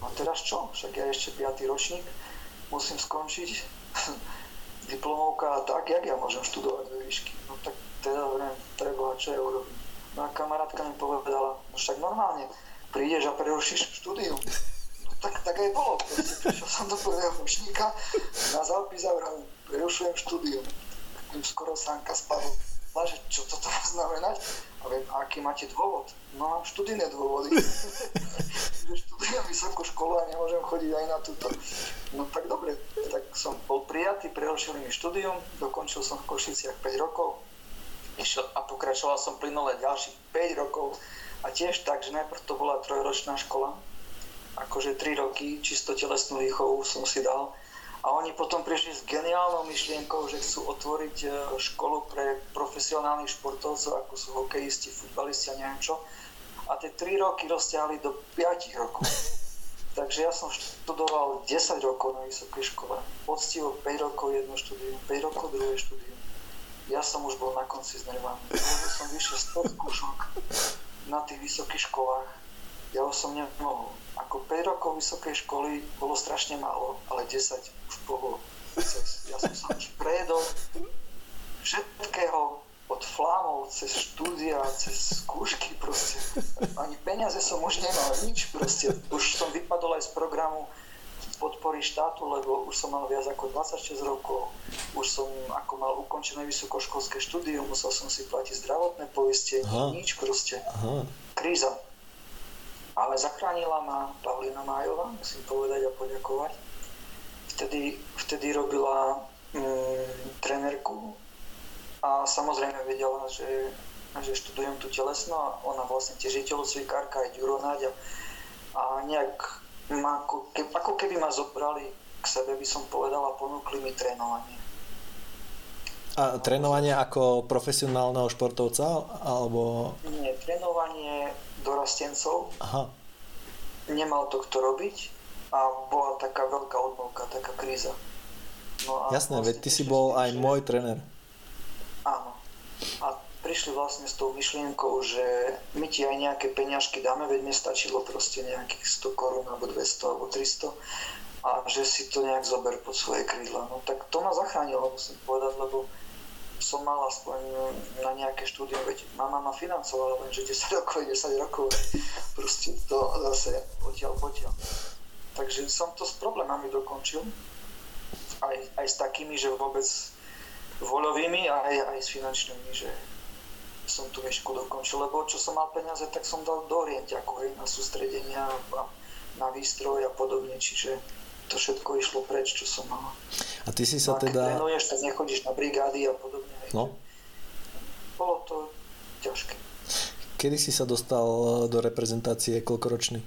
A teraz čo? Však ja ešte 5. ročník, musím skončiť [LAUGHS] diplomovka a tak, jak ja môžem študovať ve výšky? No tak teda vrem, treba, čo ja urobím. No a kamarátka mi povedala, no však normálne, prídeš a prerušíš štúdium. No tak, tak aj bolo. Proste prišiel som do prvého ročníka, na zápis a prerušujem štúdium. Skoro sánka spadla že čo toto má znamenať? A viem, aký máte dôvod? No mám študijné dôvody. [LAUGHS] že študujem vysokú školu a nemôžem chodiť aj na túto. No tak dobre, tak som bol prijatý, prerušili mi štúdium, dokončil som v Košiciach 5 rokov išiel, a pokračoval som plynule ďalších 5 rokov a tiež tak, že najprv to bola trojročná škola, akože 3 roky čisto telesnú výchovu som si dal a oni potom prišli s geniálnou myšlienkou, že chcú otvoriť e, školu pre profesionálnych športovcov, ako sú hokejisti, futbalisti a neviem čo. A tie 3 roky rozťahli do 5 rokov. [LAUGHS] Takže ja som študoval 10 rokov na vysokej škole. Poctivo 5 rokov jedno štúdium, 5 rokov druhé štúdium. Ja som už bol na konci nervami. Lebo som vyšiel 100 skúšok na tých vysokých školách. Ja už som nemohol ako 5 rokov vysokej školy bolo strašne málo, ale 10 už bolo. Ja som sa už prejedol všetkého od flámov cez štúdia, cez skúšky proste. Ani peniaze som už nemal, nič proste. Už som vypadol aj z programu podpory štátu, lebo už som mal viac ako 26 rokov, už som ako mal ukončené vysokoškolské štúdium, musel som si platiť zdravotné poistenie, nič proste. Aha. Kríza ale zachránila ma Pavlina Májová, musím povedať a poďakovať. Vtedy, vtedy robila mm, trenerku a samozrejme vedela, že, že študujem tu telesno a ona vlastne tiež je telocvikárka aj Ďuro a, a nejak ma, ako, keby, ako keby ma zobrali k sebe, by som povedala, ponúkli mi trénovanie. A trénovanie ako profesionálneho športovca? Alebo... Nie, trénovanie dorastencov. Aha. Nemal to kto robiť a bola taká veľká odmovka, taká kríza. No a Jasné, vlastne veď ty si bol aj môj tréner. Áno. A prišli vlastne s tou myšlienkou, že my ti aj nejaké peňažky dáme, veď mi stačilo proste nejakých 100 korún alebo 200 alebo 300 a že si to nejak zober pod svoje krídla. No tak to ma zachránilo, musím povedať, lebo som mal aspoň na nejaké štúdium, veď mama ma financovala, lenže 10 rokov 10 rokov, proste to zase odtiaľ potiaľ. Takže som to s problémami dokončil, aj, aj s takými, že vôbec voľovými, aj, aj s finančnými, že som tú myšku dokončil, lebo čo som mal peniaze, tak som dal do orienťaku, na sústredenia, na výstroj a podobne, čiže to všetko išlo preč, čo som mal. A ty si sa no, teda... Keď trénuješ, tak nechodíš na brigády a podobne. No. Bolo to ťažké. Kedy si sa dostal do reprezentácie, koľkoročný?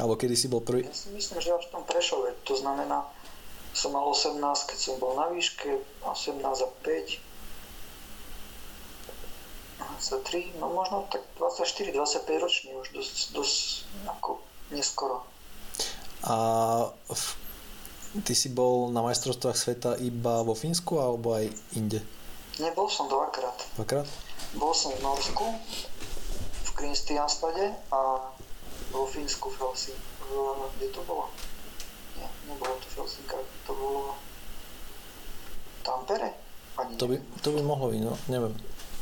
Alebo kedy si bol prvý? Ja si myslím, že až v tom Prešove. To znamená, som mal 18, keď som bol na výške, 18 a 5 za 3, no možno tak 24-25 ročný už dosť, dosť ako neskoro. A v, ty si bol na majstrovstvách sveta iba vo Fínsku alebo aj inde? Nebol som dvakrát. Dvakrát? Bol som v Norsku, v Kristianstade a vo Fínsku v Helsi. Kde to bolo? Nie, nebolo to v Helsinkách, to bolo Tampere? Ani to by, to by mohlo byť, no, neviem.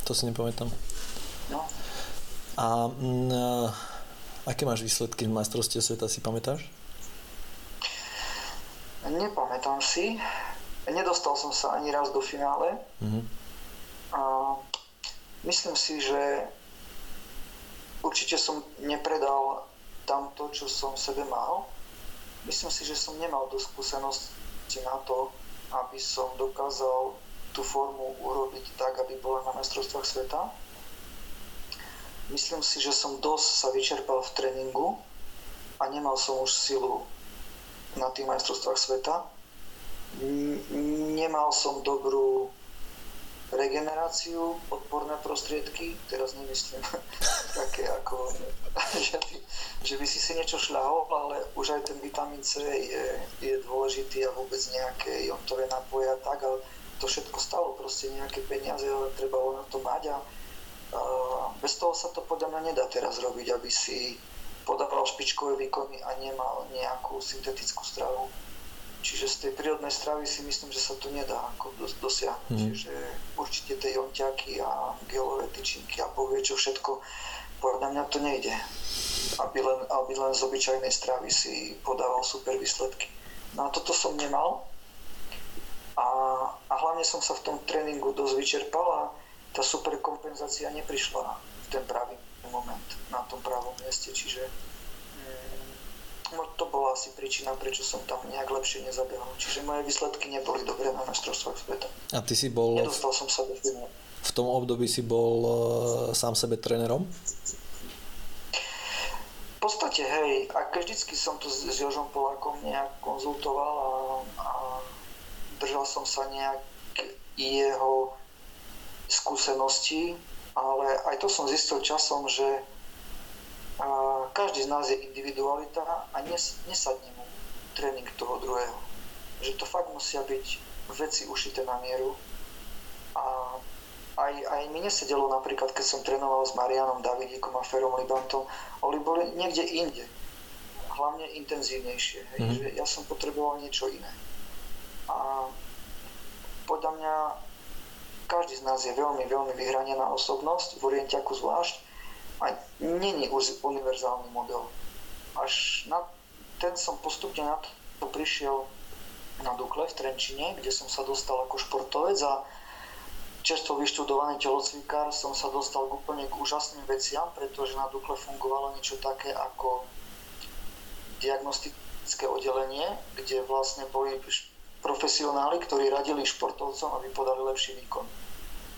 To si nepamätám. No. A m, mm, aké máš výsledky v majstrovstve sveta, si pamätáš? Nepamätám si. Nedostal som sa ani raz do finále. Mm-hmm. A myslím si, že určite som nepredal tam to, čo som v sebe mal. Myslím si, že som nemal dosť skúsenosti na to, aby som dokázal tú formu urobiť tak, aby bola na mestrovstvách sveta. myslím si, že som dosť sa vyčerpal v tréningu a nemal som už silu na tých majstrovstvách sveta. Nemal som dobrú regeneráciu, podporné prostriedky, teraz nemyslím [LAUGHS] také ako, [LAUGHS] že by, že by si si niečo šľahol, ale už aj ten vitamín C je, je dôležitý a vôbec nejaké jontové nápoje a tak, ale to všetko stalo proste nejaké peniaze, ale treba na to mať a, a bez toho sa to podľa mňa nedá teraz robiť, aby si podával špičkové výkony a nemal nejakú syntetickú stravu. Čiže z tej prírodnej stravy si myslím, že sa to nedá ako dosiahnuť. Mm. Čiže určite tie jonťaky a gelové tyčinky a povie čo všetko, podľa mňa to nejde. Aby len, aby len z obyčajnej stravy si podával super výsledky. No a toto som nemal. A, a hlavne som sa v tom tréningu dosť vyčerpal a tá super kompenzácia neprišla v ten pravý moment, na tom pravom mieste. Čiže to bola asi príčina, prečo som tam nejak lepšie nezabehol. Čiže moje výsledky neboli dobré na majstrovstvách sveta. A ty si bol... Nedostal som sa do V tom období si bol uh, sám sebe trénerom? V podstate, hej, a vždycky som to s, s Jožom Polákom nejak konzultoval a, a držal som sa nejak jeho skúsenosti, ale aj to som zistil časom, že každý z nás je individualita a nes, nesadne mu tréning toho druhého. Že to fakt musia byť veci ušité na mieru. A aj, aj mi nesedelo napríklad, keď som trénoval s Marianom Davidíkom a Ferom Libantom, oni boli niekde inde. Hlavne intenzívnejšie. Hej, mm-hmm. že ja som potreboval niečo iné. A podľa mňa každý z nás je veľmi, veľmi vyhranená osobnosť, v Orientiaku zvlášť, a není univerzálny model. Až na ten som postupne na to prišiel na Dukle v Trenčine, kde som sa dostal ako športovec a čerstvo vyštudovaný telocvikár som sa dostal úplne k úžasným veciam, pretože na Dukle fungovalo niečo také ako diagnostické oddelenie, kde vlastne boli profesionáli, ktorí radili športovcom, aby podali lepší výkon.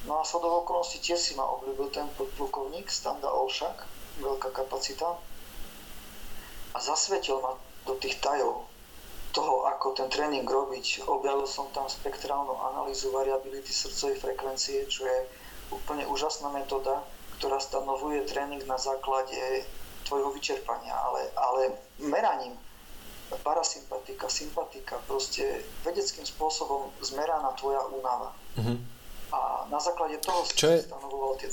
No a do okolností tiež si ma obľúbil ten podplukovník Standa Olšak, veľká kapacita. A zasvetil ma do tých tajov toho, ako ten tréning robiť. Objavil som tam spektrálnu analýzu variability srdcovej frekvencie, čo je úplne úžasná metóda, ktorá stanovuje tréning na základe tvojho vyčerpania, ale, ale meraním parasympatika, sympatika, proste vedeckým spôsobom zmeraná tvoja únava. Mm-hmm a na základe toho čo je, stanovoval tie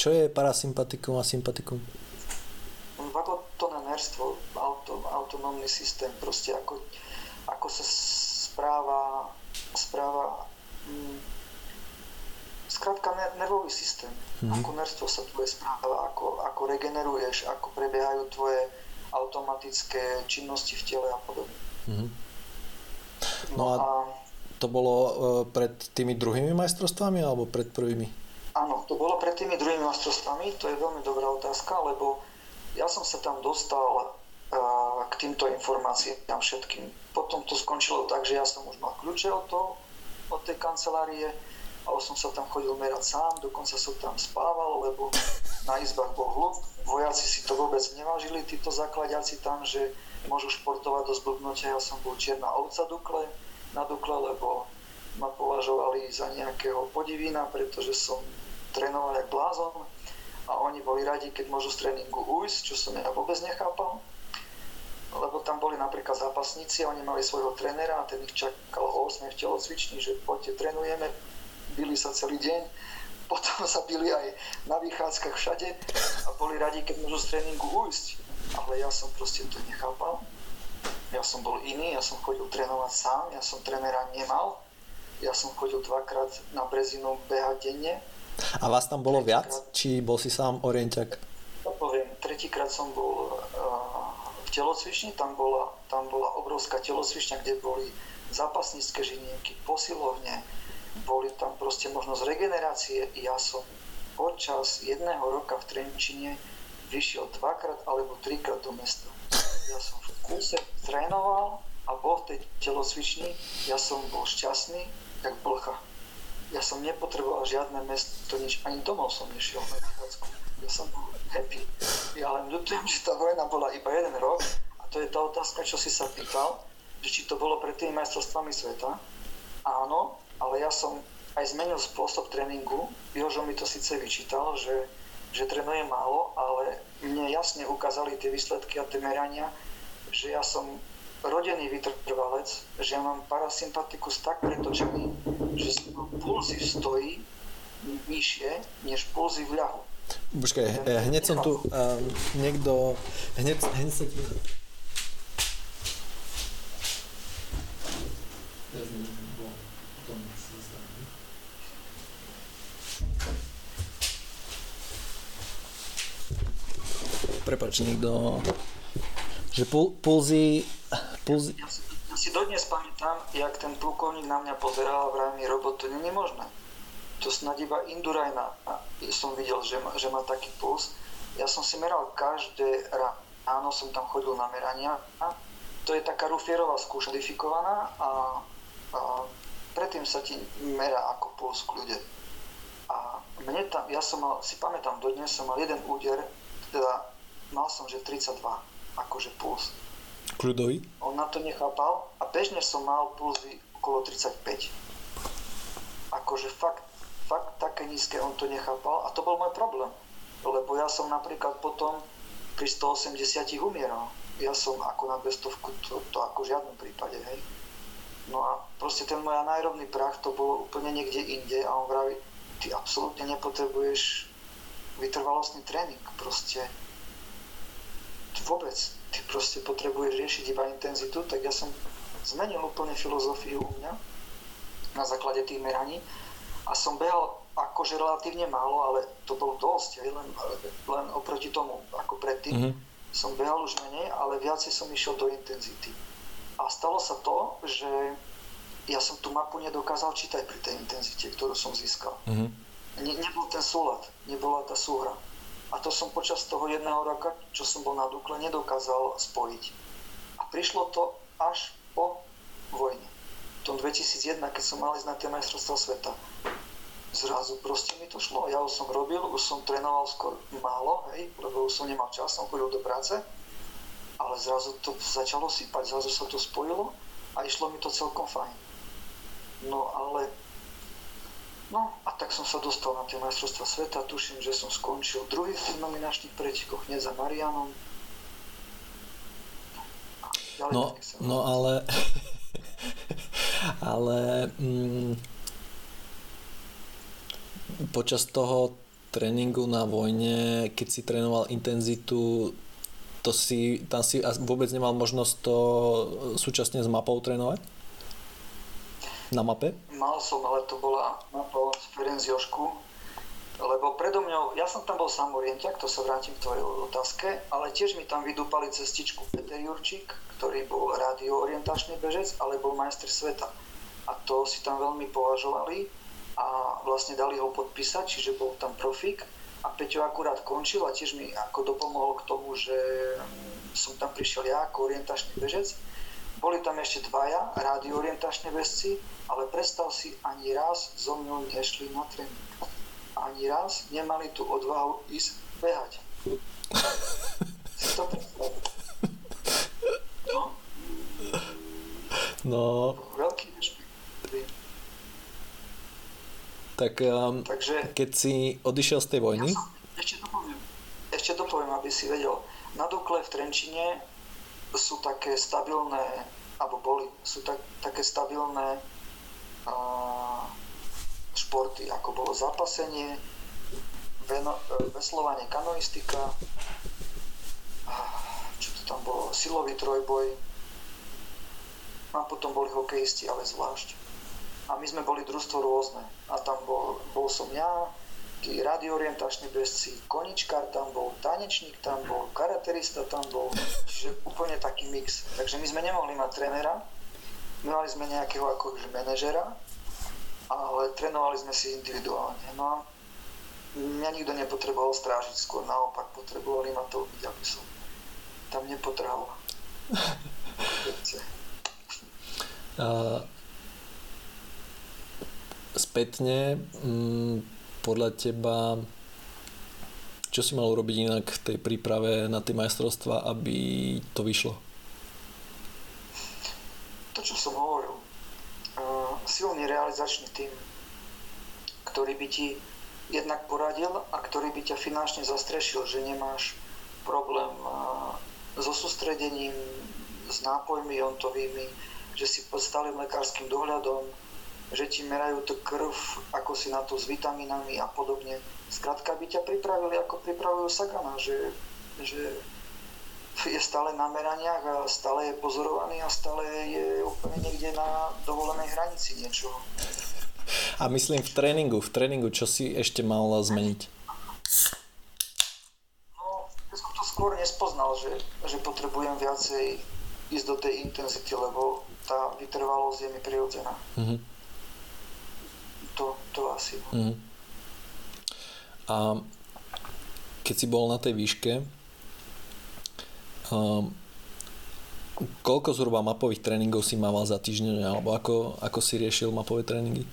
Čo je parasympatikum a sympatikum? Vagotónne nerstvo, auto, autonómny systém, proste ako, ako sa správa, správa hm, skrátka nervový systém, mm-hmm. ako nerstvo sa tvoje správa, ako, ako regeneruješ, ako prebiehajú tvoje automatické činnosti v tele a podobne. Mm-hmm. No, no a, a to bolo e, pred tými druhými majstrovstvami alebo pred prvými? Áno, to bolo pred tými druhými majstrovstvami, to je veľmi dobrá otázka, lebo ja som sa tam dostal e, k týmto informáciám všetkým. Potom to skončilo tak, že ja som už mal kľúče od, to, od tej kancelárie a už som sa tam chodil merať sám, dokonca som tam spával, lebo na izbách bol hluk. Vojaci si to vôbec nevážili, títo zakladiaci tam, že môžu športovať do zblbnutia. Ja som bol čierna ovca Dukle, na Dukle, lebo ma považovali za nejakého podivína, pretože som trénoval jak blázon a oni boli radi, keď môžu z tréningu ujsť, čo som ja vôbec nechápal lebo tam boli napríklad zápasníci a oni mali svojho trénera a ten ich čakal o 8 v telocvični, že poďte, trénujeme, byli sa celý deň, [LAUGHS] potom sa byli aj na vychádzkach všade a boli radi, keď môžu z tréningu ujsť. Ale ja som proste to nechápal ja som bol iný, ja som chodil trénovať sám, ja som trénera nemal, ja som chodil dvakrát na Brezinu behať denne. A vás tam bolo viac? Či bol si sám orienťak? To poviem, tretíkrát som bol uh, v telocvični, tam bola, tam bola obrovská telocvičňa, kde boli zápasnícke žinienky, posilovne, boli tam proste možnosť regenerácie. Ja som počas jedného roka v Trenčine vyšiel dvakrát alebo trikrát do mesta. Ja som v kúse trénoval a bol v tej telocvični, ja som bol šťastný, jak blcha. Ja som nepotreboval žiadne mesto, nič, ani domov som nešiel na vychádzku. ja som bol happy. Ja len ľutujem, že tá vojna bola iba jeden rok a to je tá otázka, čo si sa pýtal, že či to bolo pred tými majstrovstvami sveta. Áno, ale ja som aj zmenil spôsob tréningu. Jožo mi to síce vyčítal, že, že trénujem málo, ale mne jasne ukázali tie výsledky a tie merania, že ja som rodený vytrvalec, že ja mám parasympatikus tak pretočený, že pulzy stojí vyššie, než pulzy v ľahu. Počkaj, hneď som tu, uh, niekto, hneď, hneď sa ti... Prepač, niekto... Že pul, pulzy... pulzy... Ja, si, ja si dodnes pamätám, jak ten plukovník na mňa pozeral a vraj mi, robot, to nie je možné. To snad iba Indurajna som videl, že má, že má taký puls. Ja som si meral každé ráno, som tam chodil na merania. To je taká rufierová skúša modifikovaná a, a predtým sa ti merá ako puls v kľude. A mne tam, ja som mal, si pamätám dodnes, som mal jeden úder, teda mal som, že 32, akože puls. Kľudový? On na to nechápal a bežne som mal pulzy okolo 35. Akože fakt, fakt také nízke on to nechápal a to bol môj problém. Lebo ja som napríklad potom pri 180 umieral. Ja som ako na 200, to, to ako v žiadnom prípade, hej. No a proste ten môj anaerobný prach to bolo úplne niekde inde a on vraví, ty absolútne nepotrebuješ vytrvalostný tréning, proste vôbec. Ty proste potrebuješ riešiť iba intenzitu, tak ja som zmenil úplne filozofiu u mňa na základe tých meraní a som behal akože relatívne málo, ale to bolo dosť, len, len oproti tomu, ako predtým. Mm-hmm. Som behal už menej, ale viacej som išiel do intenzity. A stalo sa to, že ja som tú mapu nedokázal čítať pri tej intenzite, ktorú som získal. Mm-hmm. Ne, nebol ten súlad, nebola tá súhra. A to som počas toho jedného roka, čo som bol na Dukle, nedokázal spojiť. A prišlo to až po vojne. V tom 2001, keď som mal ísť na tie majstrovstvá sveta. Zrazu proste mi to šlo. Ja už som robil, už som trénoval skôr málo, hej, lebo už som nemal čas, som chodil do práce. Ale zrazu to začalo sypať, zrazu sa to spojilo a išlo mi to celkom fajn. No ale No a tak som sa dostal na tie majstrovstvá sveta, tuším, že som skončil druhý v nominačných pretekoch, hneď za Marianom. No, no ale, [LAUGHS] ale mm, počas toho tréningu na vojne, keď si trénoval intenzitu, to si, tam si vôbec nemal možnosť to súčasne s mapou trénovať? na mape? Mal som, ale to bola mapa z Ferencjošku, lebo predo mňou, ja som tam bol sám orienťak, to sa vrátim k tvojej otázke, ale tiež mi tam vydúpali cestičku Peter Jurčík, ktorý bol radioorientačný bežec, ale bol majster sveta. A to si tam veľmi považovali a vlastne dali ho podpísať, čiže bol tam profík a Peťo akurát končil a tiež mi ako dopomohol k tomu, že som tam prišiel ja ako orientačný bežec. Boli tam ešte dvaja rádiorientačné bezci ale predstav si, ani raz so mnou nešli na tréning. Ani raz nemali tú odvahu ísť behať. si to predstav. No. No. Veľký rešpekt. Tak um, Takže, keď si odišiel z tej vojny... Ja som, ešte dopoviem, ešte dopoviem, aby si vedel. Na Dukle v Trenčine sú také stabilné, alebo boli, sú tak, také stabilné športy, ako bolo zapasenie, veslovanie, kanoistika, čo to tam bolo, silový trojboj a potom boli hokejisti, ale zvlášť. A my sme boli družstvo rôzne. A tam bol, bol som ja, tí radioorientační bezci, koničkár tam bol, tanečník tam bol, karaterista tam bol, čiže úplne taký mix. Takže my sme nemohli mať trénera, mali sme nejakého akože manažera, ale trénovali sme si individuálne. No a mňa nikto nepotreboval strážiť, skôr naopak potrebovali ma to ubiť, aby som tam nepotrhal. uh, [LAUGHS] spätne, mm, podľa teba, čo si mal urobiť inak v tej príprave na tie majstrovstva, aby to vyšlo? To, čo som hovoril. Uh, silný realizačný tým, ktorý by ti jednak poradil a ktorý by ťa finančne zastrešil, že nemáš problém uh, so sústredením, s nápojmi jontovými, že si pod stálym lekárským dohľadom, že ti merajú tú krv, ako si na to s vitaminami a podobne. Skrátka by ťa pripravili, ako pripravujú Sagana, že, že je stále na meraniach a stále je pozorovaný a stále je úplne niekde na dovolenej hranici niečoho. A myslím v tréningu, v tréningu, čo si ešte mal zmeniť? No, ja som to skôr nespoznal, že, že potrebujem viacej ísť do tej intenzity, lebo tá vytrvalosť je mi prirodzená. Mm-hmm. To, to asi. Mm-hmm. A keď si bol na tej výške, um, koľko zhruba mapových tréningov si mával za týždeň, alebo ako, ako si riešil mapové tréningy?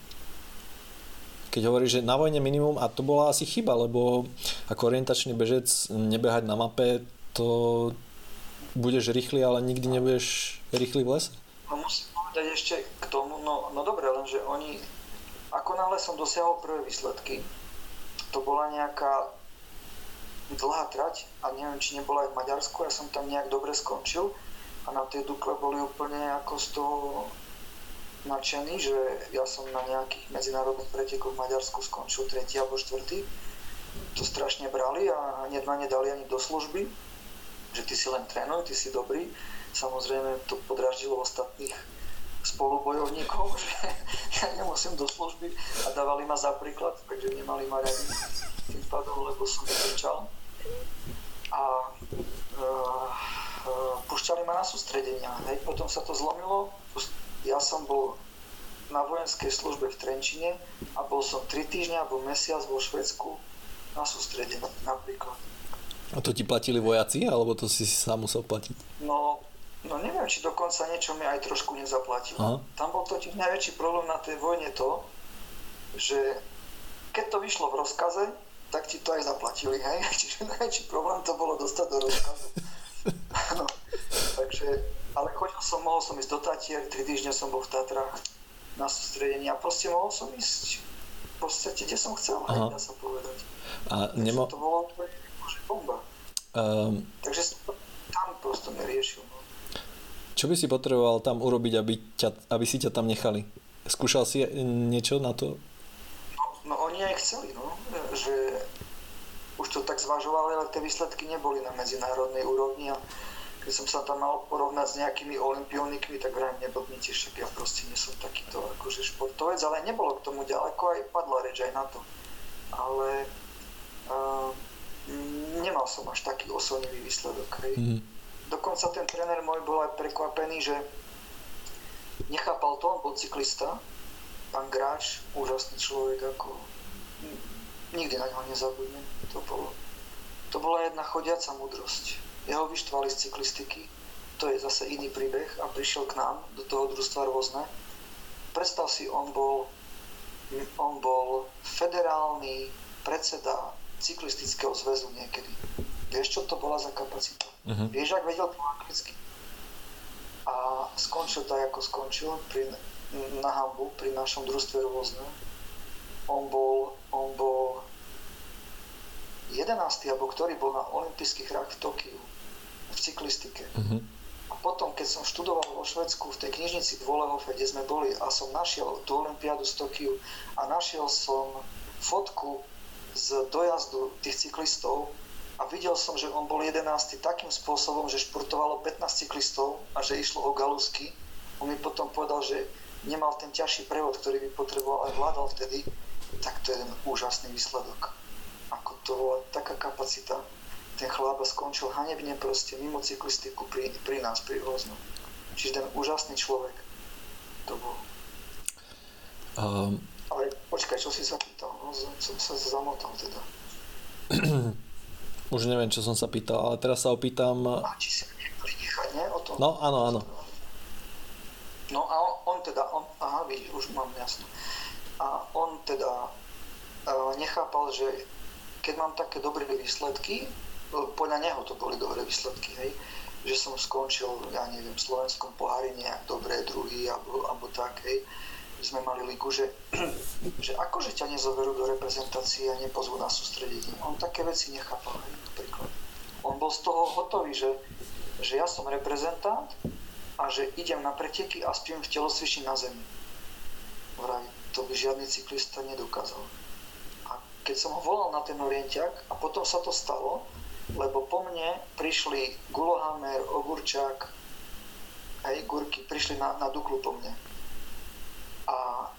Keď hovoríš, že na vojne minimum, a to bola asi chyba, lebo ako orientačný bežec nebehať na mape, to budeš rýchly, ale nikdy nebudeš rýchly v lese? No musím povedať ešte k tomu, no, no dobre, lenže oni, ako náhle som dosiahol prvé výsledky, to bola nejaká dlhá trať a neviem, či nebola aj v Maďarsku, ja som tam nejak dobre skončil a na tej Dukle boli úplne ako z toho nadšení, že ja som na nejakých medzinárodných pretekoch v Maďarsku skončil tretí alebo štvrtý. To strašne brali a hneď ma nedali ani do služby že ty si len trénuj, ty si dobrý. Samozrejme to podraždilo ostatných spolubojovníkov, [LAUGHS] že ja nemusím do služby a dávali ma za príklad, takže nemali ma radi tým pádom, lebo som netrčal. A uh, uh, pušťali ma na sústredenia. Hej. Potom sa to zlomilo. Ja som bol na vojenskej službe v Trenčine a bol som 3 týždňa alebo mesiac vo Švedsku na sústredení napríklad. A to ti platili vojaci, alebo to si sám musel platiť? No, no neviem, či dokonca niečo mi aj trošku nezaplatilo. Aha. Tam bol totiž najväčší problém na tej vojne to, že keď to vyšlo v rozkaze, tak ti to aj zaplatili, hej? [LAUGHS] Čiže najväčší problém to bolo dostať do rozkazu. [LAUGHS] no, takže, ale chodil som, mohol som ísť do Tatier, 3 týždne som bol v Tatrách na sústredení a proste mohol som ísť v podstate, kde som chcel, aj dá sa povedať. A nemo... to bolo bomba. Um, Takže som to tam prosto neriešil. Čo by si potreboval tam urobiť, aby, ťa, aby si ťa tam nechali? Skúšal si niečo na to? No, no oni aj chceli, no, že už to tak zvažovali, ale tie výsledky neboli na medzinárodnej úrovni a keď som sa tam mal porovnať s nejakými olimpionikmi, tak vrajím neblbnite, však ja proste nie som takýto akože športovec, ale nebolo k tomu ďaleko, aj padla reč aj na to. Ale uh, nemal som až taký oslnivý výsledok. Hej. Mm. Dokonca ten tréner môj bol aj prekvapený, že nechápal to, on bol cyklista, pán Gráč, úžasný človek, ako nikdy na ňo nezabudnem. To, bolo, to bola jedna chodiaca múdrosť. Jeho vyštvali z cyklistiky, to je zase iný príbeh a prišiel k nám do toho družstva rôzne. Predstav si, on bol, on bol federálny predseda cyklistického zväzu niekedy. Vieš, čo to bola za kapacita? Uh-huh. Vieš, ak vedel po anglicky. A skončil tak, ako skončil pri, na Hambu, pri našom družstve rôzne. On bol, on bol 11. alebo ktorý bol na olympijských hrách v Tokiu v cyklistike. Uh-huh. A potom, keď som študoval vo Švedsku v tej knižnici Dvolehofe, kde sme boli a som našiel tú olympiádu z Tokiu a našiel som fotku z dojazdu tých cyklistov a videl som, že on bol 11. takým spôsobom, že športovalo 15 cyklistov a že išlo o galusky. On mi potom povedal, že nemal ten ťažší prevod, ktorý by potreboval aj vládal vtedy, tak to je ten úžasný výsledok. Ako to bola taká kapacita. Ten chlába skončil hanebne proste mimo cyklistiku pri, pri nás, pri Hoznu. Čiže ten úžasný človek to bol. Um, ale počkaj, čo si sa pýtal? No, som sa zamotal teda. [CLEARS THROAT] [CLEARS THROAT] Už neviem, čo som sa pýtal, ale teraz sa opýtam... A či si nechali nechať, nie? O tom? No, áno, áno. No a on, on teda, on, aha, vidíš, už mám jasno. A on teda uh, nechápal, že keď mám také dobré výsledky, podľa neho to boli dobré výsledky, hej, že som skončil, ja neviem, v slovenskom pohári nejak dobré, druhý, alebo, alebo tak, hej, sme mali ligu, že, [CLEARS THROAT] že akože ťa nezoberú do reprezentácie a nepozvú na sústredenie. On také veci nechápal, napríklad. On bol z toho hotový, že, že ja som reprezentant a že idem na preteky a spím v telocvični na zemi. Vraj, to by žiadny cyklista nedokázal. A keď som ho volal na ten orientiak a potom sa to stalo, lebo po mne prišli Gulohamer, Ogurčák, hej, Gurky, prišli na, na Duklu po mne. A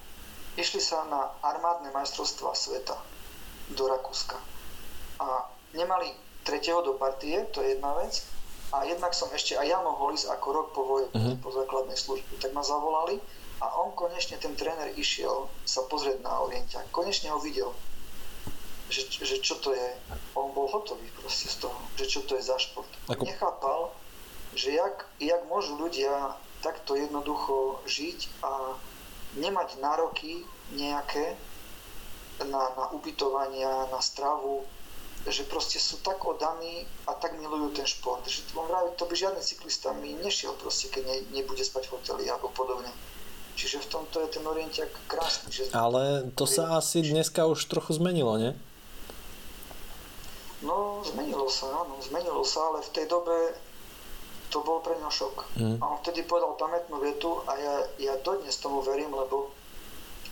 išli sa na armádne majstrovstvá sveta do Rakúska. A nemali tretieho do partie, to je jedna vec, a jednak som ešte aj ja mohol ísť ako rok po vojne, uh-huh. po základnej službe. Tak ma zavolali a on konečne, ten tréner išiel sa pozrieť na Orientia. Konečne ho videl že, že čo to je. On bol hotový proste z toho, že čo to je za šport. Ako... Nechápal, že jak, jak môžu ľudia takto jednoducho žiť a nemať nároky nejaké na, na ubytovania, na stravu, že proste sú tak oddaní a tak milujú ten šport, že to, to by žiadny cyklista mi nešiel proste, keď ne, nebude spať v hoteli alebo podobne. Čiže v tomto je ten orientiak krásny. Že Ale to sa asi dneska už trochu zmenilo, nie? No, zmenilo sa, áno, zmenilo sa, ale v tej dobe to bol pre ňa šok. Mm. A on vtedy povedal pamätnú vetu a ja, ja dodnes tomu verím, lebo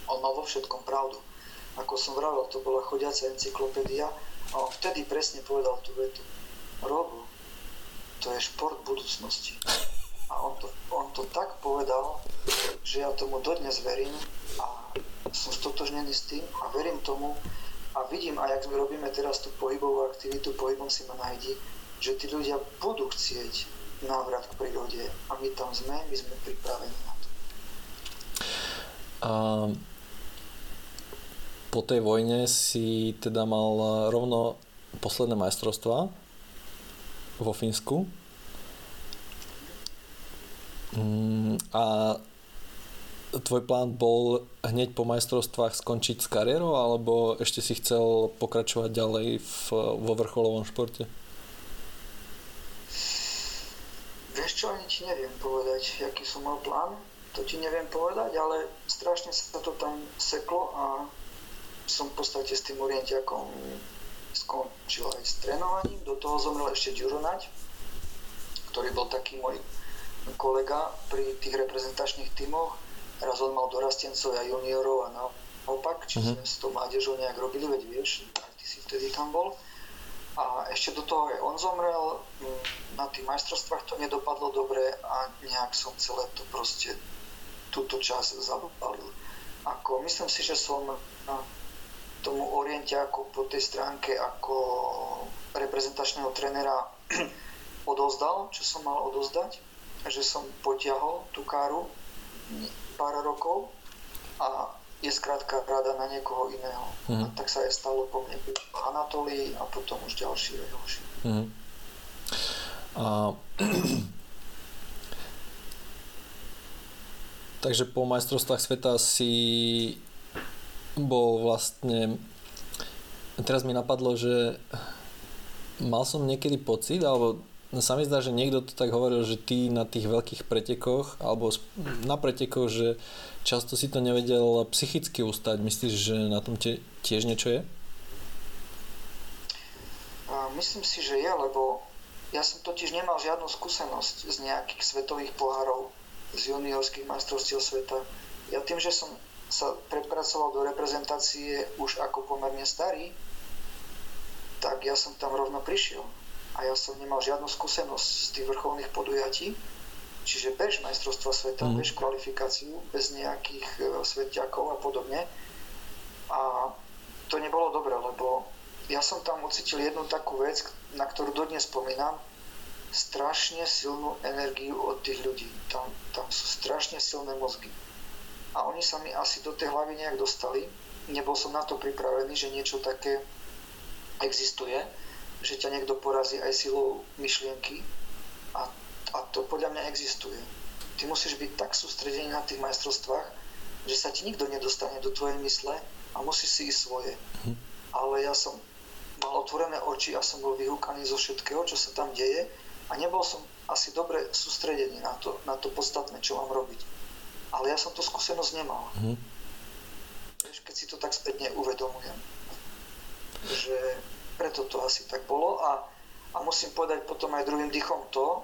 on mal vo všetkom pravdu. Ako som vravel, to bola chodiaca encyklopédia a on vtedy presne povedal tú vetu. Robo, to je šport budúcnosti. A on to, on to tak povedal, že ja tomu dodnes verím a som stotožnený s tým a verím tomu, a vidím, aj ak robíme teraz tú pohybovú aktivitu, pohybom si ma nájdi, že tí ľudia budú chcieť návrat k prírode a my tam sme, my sme pripravení na to. A po tej vojne si teda mal rovno posledné majstrovstvá vo Fínsku. Mm, a tvoj plán bol hneď po majstrovstvách skončiť s kariérou, alebo ešte si chcel pokračovať ďalej v, vo vrcholovom športe? Vieš čo, ani ti neviem povedať, aký som mal plán. To ti neviem povedať, ale strašne sa to tam seklo a som v podstate s tým orientiakom skončil aj s trénovaním. Do toho zomrel ešte Ďuronať, ktorý bol taký môj kolega pri tých reprezentačných tímoch Raz on mal dorastencov a juniorov a naopak, čiže uh-huh. sme s tou mládežou nejak robili, veď vieš, aj ty si vtedy tam bol. A ešte do toho aj on zomrel, mm, na tých majstrovstvách to nedopadlo dobre a nejak som celé to proste túto čas zabalil. Ako, myslím si, že som tomu oriente ako po tej stránke ako reprezentačného trénera [CLEARS THROAT] odozdal, čo som mal odozdať, že som potiahol tú káru pár rokov a je skrátka rada na niekoho iného. Mm. A tak sa aj stalo po mne Anatolii a potom už ďalší a ďalší. Mm. A... [CLEARS THROAT] Takže po majstrovstvách sveta si bol vlastne teraz mi napadlo, že mal som niekedy pocit, alebo sa mi zdá, že niekto to tak hovoril, že ty na tých veľkých pretekoch, alebo na pretekoch, že často si to nevedel psychicky ustať. Myslíš, že na tom tie, tiež niečo je? Myslím si, že je, lebo ja som totiž nemal žiadnu skúsenosť z nejakých svetových pohárov, z juniorských majstrovstiev sveta. Ja tým, že som sa prepracoval do reprezentácie už ako pomerne starý, tak ja som tam rovno prišiel a ja som nemal žiadnu skúsenosť z tých vrcholných podujatí, čiže bež majstrovstva sveta, mm. bež kvalifikáciu, bez nejakých uh, svetiakov a podobne. A to nebolo dobré, lebo ja som tam ucítil jednu takú vec, na ktorú dodnes spomínam, strašne silnú energiu od tých ľudí. Tam, tam sú strašne silné mozgy. A oni sa mi asi do tej hlavy nejak dostali. Nebol som na to pripravený, že niečo také existuje že ťa niekto porazí aj silou myšlienky a, to podľa mňa existuje. Ty musíš byť tak sústredený na tých majstrovstvách, že sa ti nikto nedostane do tvojej mysle a musíš si ísť svoje. Mhm. Ale ja som mal otvorené oči a som bol vyhúkaný zo všetkého, čo sa tam deje a nebol som asi dobre sústredený na to, na to podstatné, čo mám robiť. Ale ja som tú skúsenosť nemal. Mm. Keď si to tak spätne uvedomujem. Že preto to asi tak bolo a, a musím povedať potom aj druhým dychom to,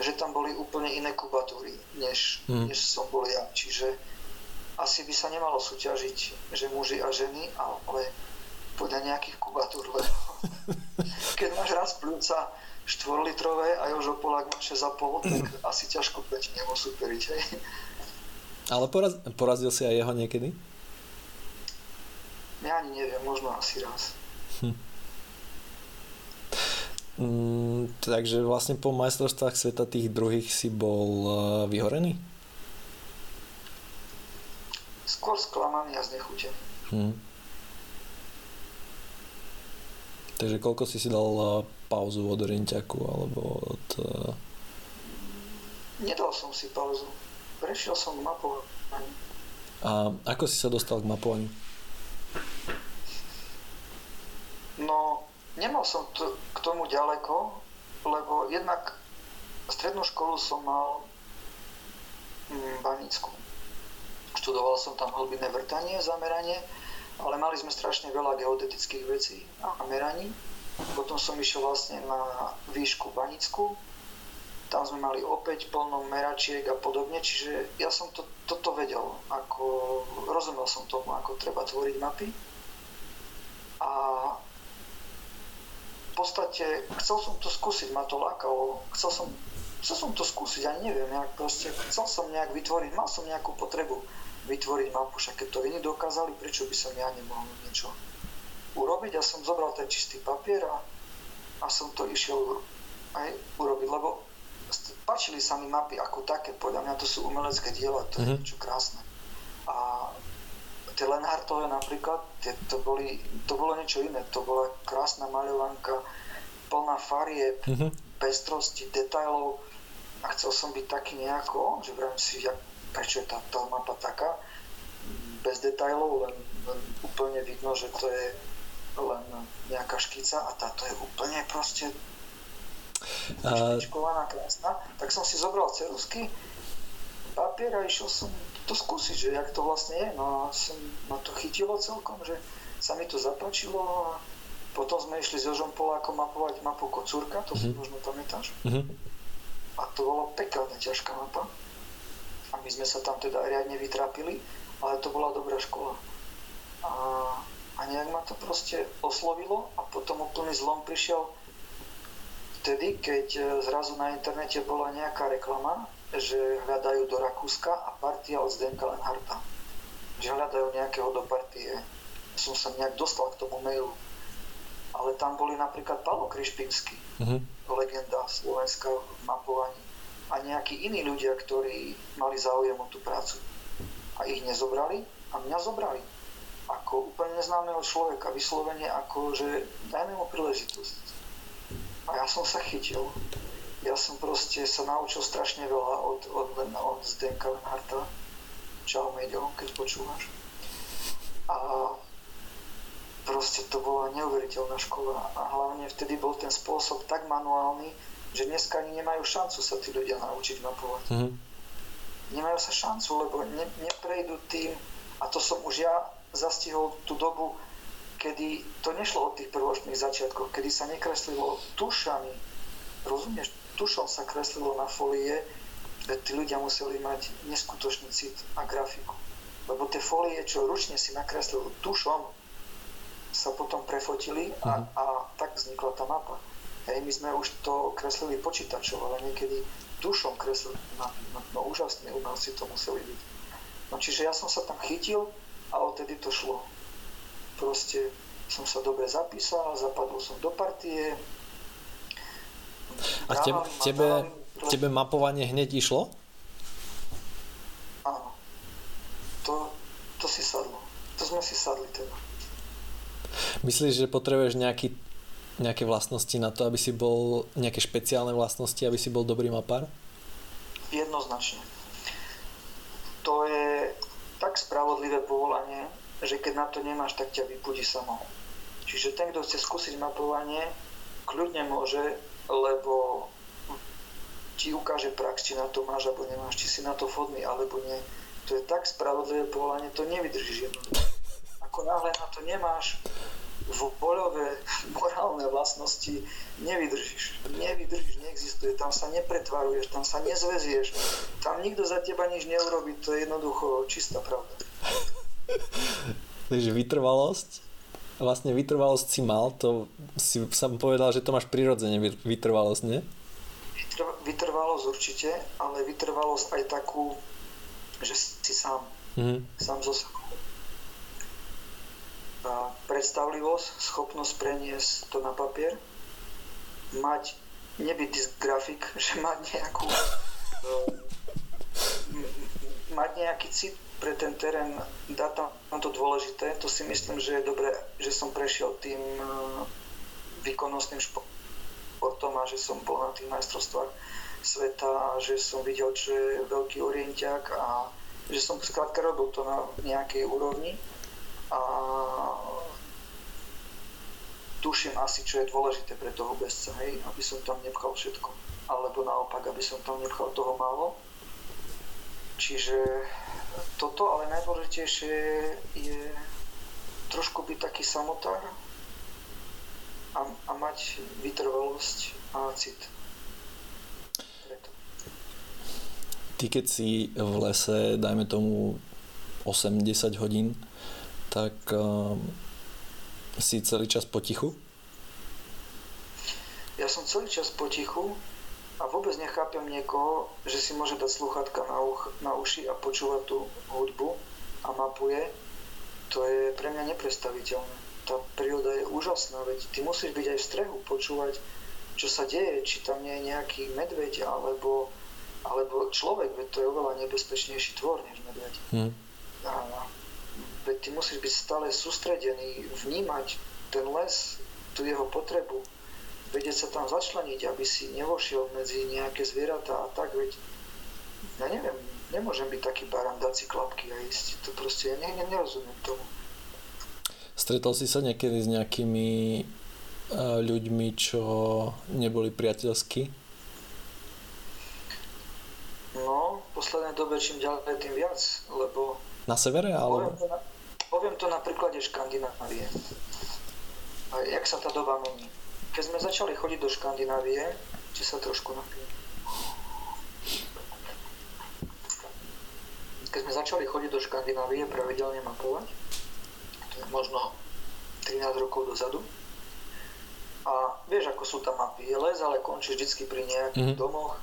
že tam boli úplne iné kubatúry, než, mm. než som bol ja. Čiže asi by sa nemalo súťažiť, že muži a ženy, ale podľa nejakých kubatúr, lebo [LAUGHS] keď máš raz pľúca 4 litrové a Jožo Polák má 6,5, tak asi ťažko proti nemu superiť. Hej. Ale poraz, porazil si aj jeho niekedy? Ja ani neviem, možno asi raz. Mm, takže vlastne po majstrovstvách sveta tých druhých si bol uh, vyhorený? Skôr sklamaný a znechutený. Hm. Takže koľko si si dal uh, pauzu od orienťaku alebo od... Uh... Nedal som si pauzu. Prešiel som k mapovaniu. A ako si sa dostal k mapovaniu? No, nemal som to, k tomu ďaleko, lebo jednak strednú školu som mal v Banícku. Študoval som tam hlbinné vrtanie, zameranie ale mali sme strašne veľa geodetických vecí a meraní. Potom som išiel vlastne na výšku Banickú, tam sme mali opäť plno meračiek a podobne, čiže ja som to, toto vedel, ako, rozumel som tomu, ako treba tvoriť mapy. A v podstate chcel som to skúsiť, ma to lákalo, chcel som, chcel som to skúsiť, ani neviem, nejak proste, chcel som nejak vytvoriť, mal som nejakú potrebu vytvoriť mapu, však keď to iní dokázali, prečo by som ja nemohol niečo urobiť. Ja som zobral ten čistý papier a, a som to išiel aj urobiť, lebo páčili sa mi mapy ako také, podľa mňa to sú umelecké diela, to mm-hmm. je mhm. niečo krásne. A tie Lenhartové napríklad, tie, to, boli, to bolo niečo iné, to bola krásna maľovanka, plná farieb, mm-hmm. pestrosti, detailov a chcel som byť taký nejako, že vrajím si, jak prečo je tá, tá mapa taká, bez detajlov, len, len úplne vidno, že to je len nejaká škica a táto je úplne proste špičkovaná, krásna. Tak som si zobral cerusky, papier a išiel som to skúsiť, že jak to vlastne je. No a som, ma to chytilo celkom, že sa mi to zapáčilo a potom sme išli s Jožom Polákom mapovať mapu Kocúrka, to mm-hmm. si mhm. možno pamätáš. Mm-hmm. A to bolo pekelne ťažká mapa a my sme sa tam teda riadne vytrápili, ale to bola dobrá škola. A, a nejak ma to proste oslovilo a potom úplný zlom prišiel vtedy, keď e, zrazu na internete bola nejaká reklama, že hľadajú do Rakúska a partia od Zdenka Lenharta. Že hľadajú nejakého do partie. Som sa nejak dostal k tomu mailu. Ale tam boli napríklad Palo Krišpinsky, uh-huh. legenda Slovenska v mapovaní a nejakí iní ľudia, ktorí mali záujem o tú prácu. A ich nezobrali a mňa zobrali. Ako úplne neznámeho človeka, vyslovene ako, že dajme mu príležitosť. A ja som sa chytil. Ja som proste sa naučil strašne veľa od, od, od Zdenka Lenharta. Čau, Meďo, keď počúvaš. A proste to bola neuveriteľná škola a hlavne vtedy bol ten spôsob tak manuálny, že dneska ani nemajú šancu sa tí ľudia naučiť mapovať. Mm-hmm. Nemajú sa šancu, lebo ne, neprejdú tým, a to som už ja zastihol tú dobu, kedy to nešlo od tých prvočných začiatkov, kedy sa nekreslilo tušami, rozumieš, tušom sa kreslilo na folie, že tí ľudia museli mať neskutočný cit a grafiku. Lebo tie folie, čo ručne si nakreslil tušom, sa potom prefotili a, mm. a tak vznikla tá mapa. Hej, my sme už to kreslili počítačov, ale niekedy dušom kreslili. No, no, no úžasne umelci to museli byť. No čiže ja som sa tam chytil a odtedy to šlo. Proste som sa dobre zapísal, zapadol som do partie. A tebe, tebe, tebe mapovanie hneď išlo? Áno. To, to si sadlo. To sme si sadli teda. Myslíš, že potrebuješ nejaký nejaké vlastnosti na to, aby si bol, nejaké špeciálne vlastnosti, aby si bol dobrý mapár? Jednoznačne. To je tak spravodlivé povolanie, že keď na to nemáš, tak ťa vypudí samo. Čiže ten, kto chce skúsiť mapovanie, kľudne môže, lebo ti ukáže prax, či na to máš alebo nemáš, či si na to vhodný alebo nie. To je tak spravodlivé povolanie, to nevydržíš jednoducho. Ako náhle na to nemáš voľové, morálne vlastnosti, nevydržíš. Nevydržíš, neexistuje. Tam sa nepretvaruješ, tam sa nezvezieš, tam nikto za teba nič neurobi, to je jednoducho čistá pravda. [LAUGHS] Takže vytrvalosť, vlastne vytrvalosť si mal, to si som povedal, že to máš prirodzene vytrvalosť, nie? Vytrvalosť určite, ale vytrvalosť aj takú, že si sám, mm-hmm. sám zo sebou. Predstavlivosť, schopnosť preniesť to na papier, mať, nebyť grafik, [LAUGHS] že mať nejakú [LAUGHS] mať nejaký cit pre ten terén, dá tam to dôležité, to si myslím, že je dobré, že som prešiel tým výkonnostným športom a že som bol na tých majstrovstvách sveta a že som videl, čo je veľký orientiak a že som skrátka robil to na nejakej úrovni a tuším asi, čo je dôležité pre toho bezca, hej, aby som tam nepchal všetko. Alebo naopak, aby som tam nepchal toho málo. Čiže toto, ale najdôležitejšie je trošku byť taký samotár a, a mať vytrvalosť a cit. Ty keď si v lese, dajme tomu 8-10 hodín, tak uh, si celý čas potichu? Ja som celý čas potichu a vôbec nechápem niekoho, že si môže dať sluchatka na, uch, na uši a počúvať tú hudbu a mapuje. To je pre mňa nepredstaviteľné. Tá príroda je úžasná, veď ty musíš byť aj v strehu, počúvať, čo sa deje, či tam nie je nejaký medveď alebo, alebo človek, veď to je oveľa nebezpečnejší tvor než medveď. Hmm. A veď ty musíš byť stále sústredený, vnímať ten les, tú jeho potrebu, vedieť sa tam začleniť, aby si nevošiel medzi nejaké zvieratá a tak, veď ja neviem, nemôžem byť taký barán, dať si klapky a ísť, to proste, ja ne, ne, nerozumiem tomu. Stretol si sa niekedy s nejakými uh, ľuďmi, čo neboli priateľskí? No, v poslednej dobe čím ďalej, tým viac, lebo... Na severe, alebo? Poviem to na, Poviem to na príklade Škandinávie. A jak sa tá doba mení. Keď sme začali chodiť do Škandinávie, či sa trošku napijem. Keď sme začali chodiť do Škandinávie pravidelne mapovať, to je možno 13 rokov dozadu, a vieš, ako sú tam mapy. Je les, ale končí vždy pri nejakých mm-hmm. domoch.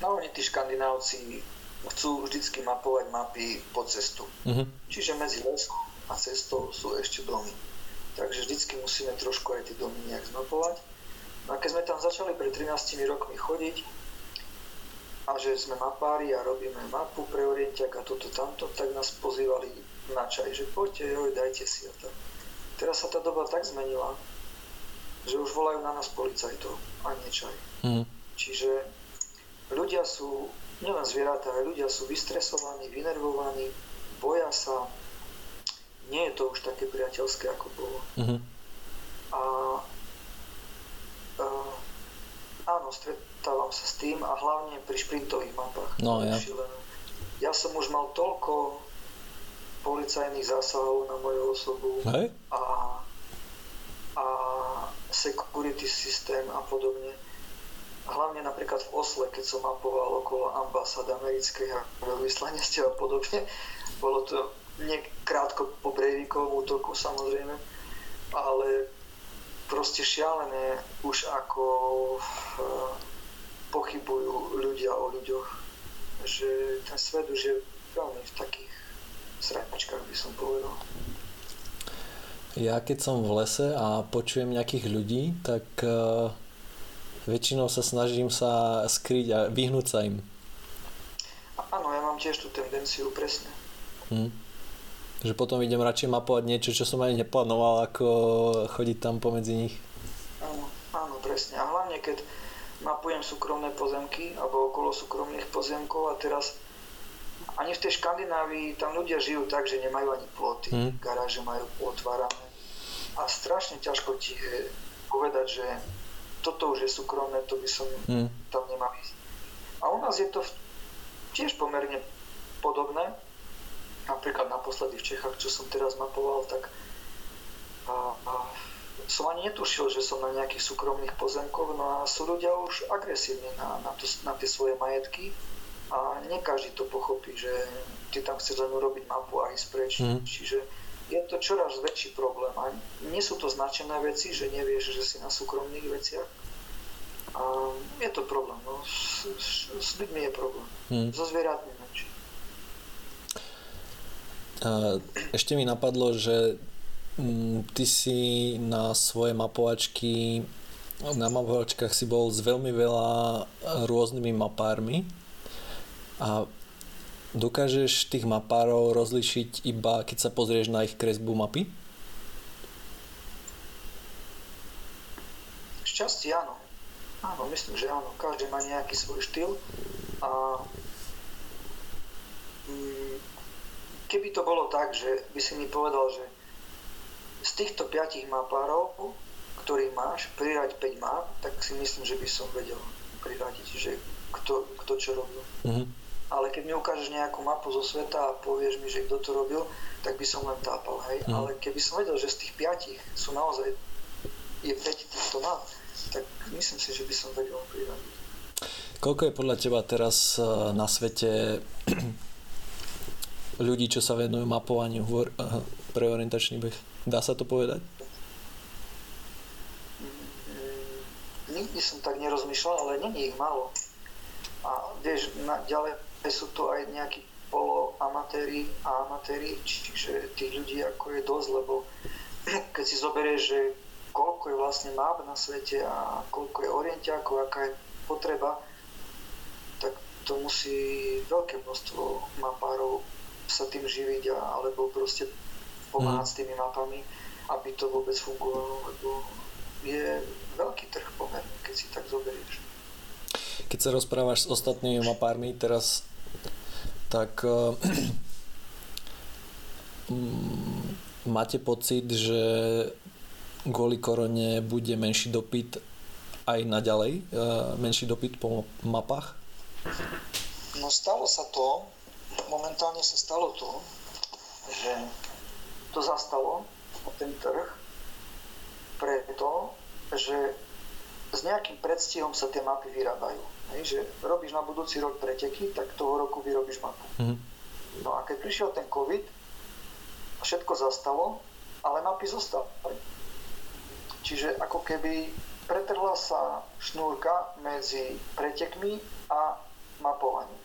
No oni tí škandinávci chcú vždycky mapovať mapy po cestu. Uh-huh. Čiže medzi lesom a cestou sú ešte domy. Takže vždycky musíme trošku aj tie domy nejak zmapovať. No a keď sme tam začali pred 13 rokmi chodiť a že sme mapári a robíme mapu pre orientiak a toto tamto, tak nás pozývali na čaj, že poďte, joj, dajte si a tak. Teraz sa tá doba tak zmenila, že už volajú na nás policajtov a nie čaj. Mm. Čiže ľudia sú nielen zvieratá, ale ľudia sú vystresovaní, vynervovaní, boja sa. Nie je to už také priateľské, ako bolo. Uh-huh. A uh, áno, stretávam sa s tým a hlavne pri šprintových mapách. No, ja. ja som už mal toľko policajných zásahov na moju osobu Hej. a, a security systém a podobne hlavne napríklad v Osle, keď som mapoval okolo ambasád americkej a veľvyslanectiev a podobne. Bolo to nekrátko po Breivikovom útoku samozrejme, ale proste šialené už ako uh, pochybujú ľudia o ľuďoch, že ten svet už je veľmi v takých sračkách by som povedal. Ja keď som v lese a počujem nejakých ľudí, tak uh väčšinou sa snažím sa skryť a vyhnúť sa im. Áno, ja mám tiež tú tendenciu, presne. Hm. Že potom idem radšej mapovať niečo, čo som ani neplánoval, ako chodiť tam pomedzi nich. Áno, áno, presne. A hlavne, keď mapujem súkromné pozemky, alebo okolo súkromných pozemkov a teraz ani v tej Škandinávii tam ľudia žijú tak, že nemajú ani ploty, hmm. garáže majú otvárané a strašne ťažko ti je povedať, že toto už je súkromné, to by som mm. tam nemal ísť. A u nás je to tiež pomerne podobné. Napríklad naposledy v Čechách, čo som teraz mapoval, tak a, a som ani netušil, že som na nejakých súkromných pozemkoch, no a sú ľudia už agresívni na, na, to, na tie svoje majetky a nie každý to pochopí, že ty tam chceš len urobiť mapu a ísť preč. Mm. Čiže je to čoraz väčší problém. A nie sú to značené veci, že nevieš, že si na súkromných veciach. A je to problém. No. S, s, s ľuďmi je problém. Hmm. So zvieratmi. Ešte mi napadlo, že mm, ty si na svoje mapovačky na mapovačkách si bol s veľmi veľa rôznymi mapármi a Dokážeš tých mapárov rozlišiť iba keď sa pozrieš na ich kresbu mapy? Šťastie áno. Áno, myslím, že áno. Každý má nejaký svoj štýl a mm, keby to bolo tak, že by si mi povedal, že z týchto piatich mapárov, ktorých máš, prirať 5 map, tak si myslím, že by som vedel priradiť, že kto, kto čo robil. Mm-hmm ale keď mi ukážeš nejakú mapu zo sveta a povieš mi, že kto to robil, tak by som len tápal, hej. Mm. Ale keby som vedel, že z tých piatich sú naozaj je 5 týchto map, tak myslím si, že by som vedel priradiť. Koľko je podľa teba teraz eh, na svete ľudí, čo sa venujú mapovaniu eh, pre orientačný beh? Dá sa to povedať? Mm, nikdy som tak nerozmýšľal, ale není ich málo. A vieš, na, ďalej sú tu aj nejakí poloamatéri a amatéri, čiže tých ľudí ako je dosť, lebo [CLEARS THROAT] keď si zoberieš, že koľko je vlastne map na svete a koľko je orientiakov, aká je potreba, tak to musí veľké množstvo mapárov sa tým živiť a, alebo proste pomáhať mm. s tými mapami, aby to vôbec fungovalo, lebo je veľký trh pomerne, keď si tak zoberieš. Keď sa rozprávaš s ostatnými mapármi, teraz tak uh, [CLEARS THROAT] máte pocit, že kvôli korone bude menší dopyt aj naďalej, uh, menší dopyt po mapách? No stalo sa to, momentálne sa stalo to, že to zastalo, ten trh, preto, že s nejakým predstihom sa tie mapy vyrábajú. Hej, že robíš na budúci rok preteky, tak toho roku vyrobíš mapu. Mm-hmm. No a keď prišiel ten COVID, všetko zastalo, ale mapy zostali. Čiže ako keby pretrhla sa šnúrka medzi pretekmi a mapovaním.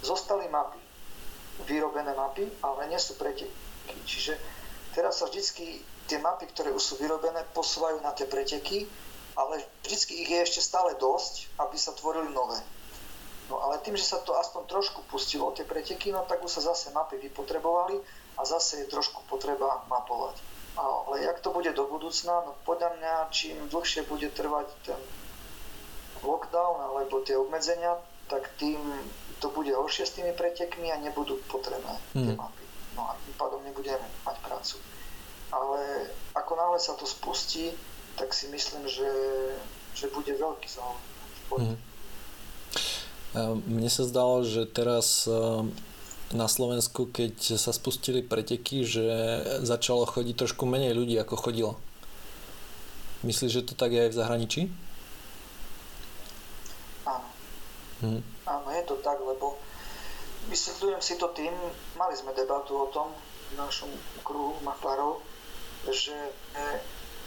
Zostali mapy, vyrobené mapy, ale nie sú preteky. Čiže teraz sa vždycky tie mapy, ktoré už sú vyrobené, posúvajú na tie preteky ale vždycky ich je ešte stále dosť, aby sa tvorili nové. No ale tým, že sa to aspoň trošku pustilo, tie preteky, no tak už sa zase mapy vypotrebovali a zase je trošku potreba mapovať. Ale jak to bude do budúcna, no podľa mňa čím dlhšie bude trvať ten lockdown alebo tie obmedzenia, tak tým to bude horšie s tými pretekmi a nebudú potrebné tie hmm. mapy. No a tým pádom nebudeme mať prácu. Ale ako náhle sa to spustí, tak si myslím, že, že bude veľký záujem. Mm. Mne sa zdalo, že teraz na Slovensku, keď sa spustili preteky, že začalo chodiť trošku menej ľudí, ako chodilo. Myslíš, že to tak je aj v zahraničí? Áno. Hmm. Áno, je to tak, lebo vysvetľujem si to tým, mali sme debatu o tom v našom kruhu mapárov, že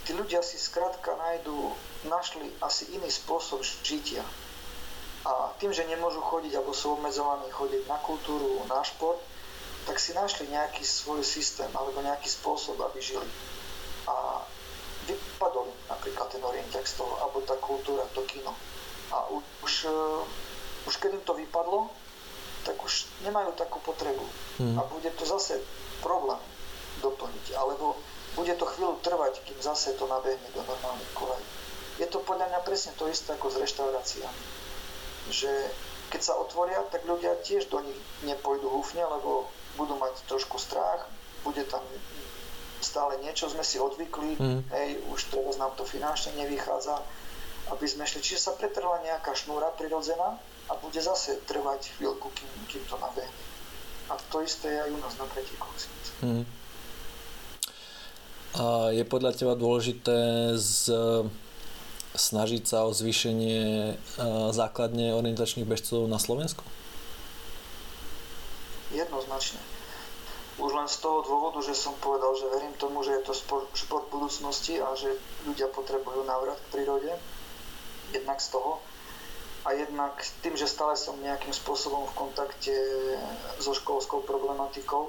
tí ľudia si skrátka nájdu, našli asi iný spôsob žitia. A tým, že nemôžu chodiť alebo sú obmedzovaní chodiť na kultúru, na šport, tak si našli nejaký svoj systém alebo nejaký spôsob, aby žili. A vypadol napríklad ten orientek z toho, alebo tá kultúra, to kino. A už, uh, už keď im to vypadlo, tak už nemajú takú potrebu. Mm. A bude to zase problém doplniť. Alebo bude to chvíľu trvať, kým zase to nabehne do normálnych kolej. Je to podľa mňa presne to isté ako s reštauráciami. Že keď sa otvoria, tak ľudia tiež do nich nepôjdu húfne, lebo budú mať trošku strach, bude tam stále niečo sme si odvykli, mm. hej, už teraz nám to finančne nevychádza, aby sme šli, čiže sa pretrhla nejaká šnúra prirodzená a bude zase trvať chvíľku, kým, kým to nabehne. A to isté je aj u nás na pretekoch. Mm. A je podľa teba dôležité z, snažiť sa o zvýšenie základne orientačných bežcov na Slovensku? Jednoznačne. Už len z toho dôvodu, že som povedal, že verím tomu, že je to šport, šport budúcnosti a že ľudia potrebujú návrat k prírode. Jednak z toho. A jednak tým, že stále som nejakým spôsobom v kontakte so školskou problematikou,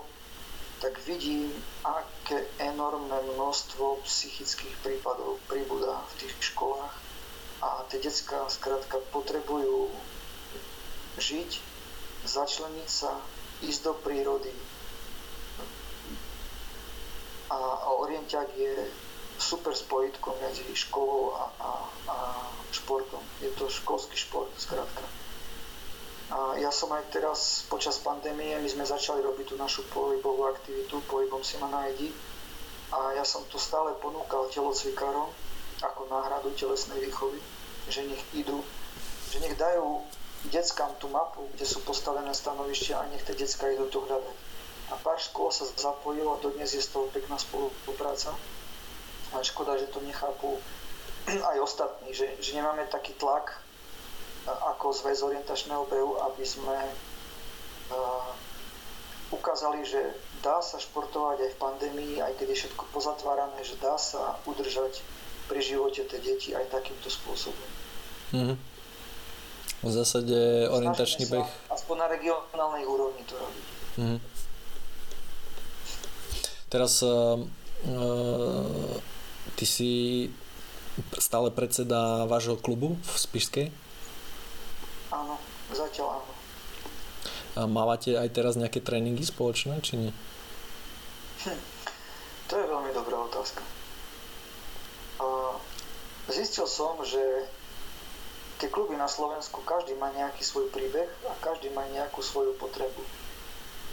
tak vidím, aké enormné množstvo psychických prípadov pribúda v tých školách a tie detská skrátka potrebujú žiť, začleniť sa, ísť do prírody. A Orientiak je super spojitko medzi školou a, a, a športom. Je to školský šport, zkrátka. A ja som aj teraz počas pandémie, my sme začali robiť tú našu pohybovú aktivitu, pohybom si ma nájdi. A ja som to stále ponúkal telocvikárom ako náhradu telesnej výchovy, že nech idú, že nech dajú deckám tú mapu, kde sú postavené stanovištia a nech tie decka idú to hľadať. A pár škôl sa zapojilo a dodnes je z toho pekná spolupráca. Ale škoda, že to nechápu [CLEARS THROAT] aj ostatní, že, že nemáme taký tlak ako zväz orientačného behu, aby sme uh, ukázali, že dá sa športovať aj v pandémii, aj keď je všetko pozatvárané, že dá sa udržať pri živote tie deti aj takýmto spôsobom. Mm-hmm. V zásade orientačný beh... Aspoň na regionálnej úrovni to robí. Mm. Teraz uh, uh, ty si stále predseda vášho klubu v Spišskej? Áno, zatiaľ áno. A mávate aj teraz nejaké tréningy spoločné, či nie? Hm, to je veľmi dobrá otázka. Zistil som, že tie kluby na Slovensku, každý má nejaký svoj príbeh a každý má nejakú svoju potrebu.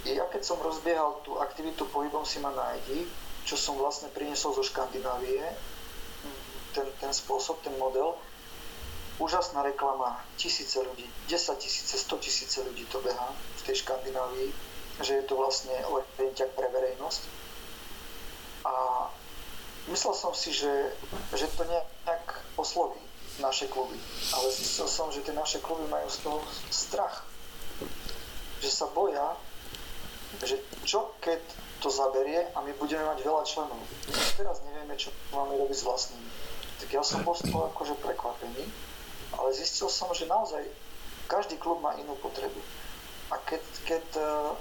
Ja keď som rozbiehal tú aktivitu pohybom si ma nájdi, čo som vlastne priniesol zo Škandinávie, ten, ten spôsob, ten model, úžasná reklama, tisíce ľudí, 10 tisíce, 100 tisíce ľudí to beha v tej Škandinávii, že je to vlastne orientiak pre verejnosť. A myslel som si, že, že to nejak osloví naše kluby. Ale zistil som, že tie naše kluby majú z toho strach. Že sa boja, že čo keď to zaberie a my budeme mať veľa členov. Teraz nevieme, čo máme robiť s vlastnými. Tak ja som bol z toho akože prekvapený, ale zistil som, že naozaj každý klub má inú potrebu. A keď, keď uh,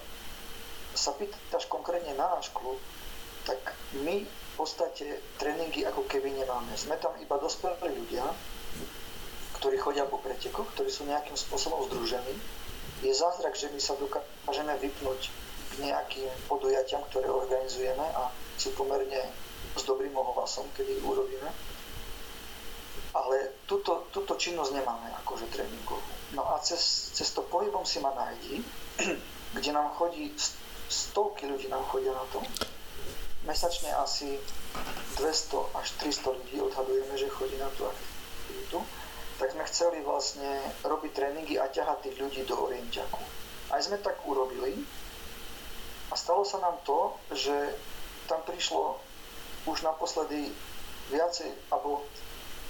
sa pýtaš konkrétne na náš klub, tak my v podstate tréningy ako keby nemáme. Sme tam iba dospelí ľudia, ktorí chodia po pretekoch, ktorí sú nejakým spôsobom združení. Je zázrak, že my sa dokážeme vypnúť k nejakým podujatiam, ktoré organizujeme a sú pomerne s dobrým ohlasom, ich urobíme. Ale túto, túto činnosť nemáme akože tréningovú. No a cez, cez to pohybom si ma nájdi, [CLEARS THROAT] kde nám chodí stovky ľudí nám chodia na to. Mesačne asi 200 až 300 ľudí odhadujeme, že chodí na tú aktivitu tak sme chceli vlastne robiť tréningy a ťahať tých ľudí do orientiaku. Aj sme tak urobili a stalo sa nám to, že tam prišlo už naposledy viacej, alebo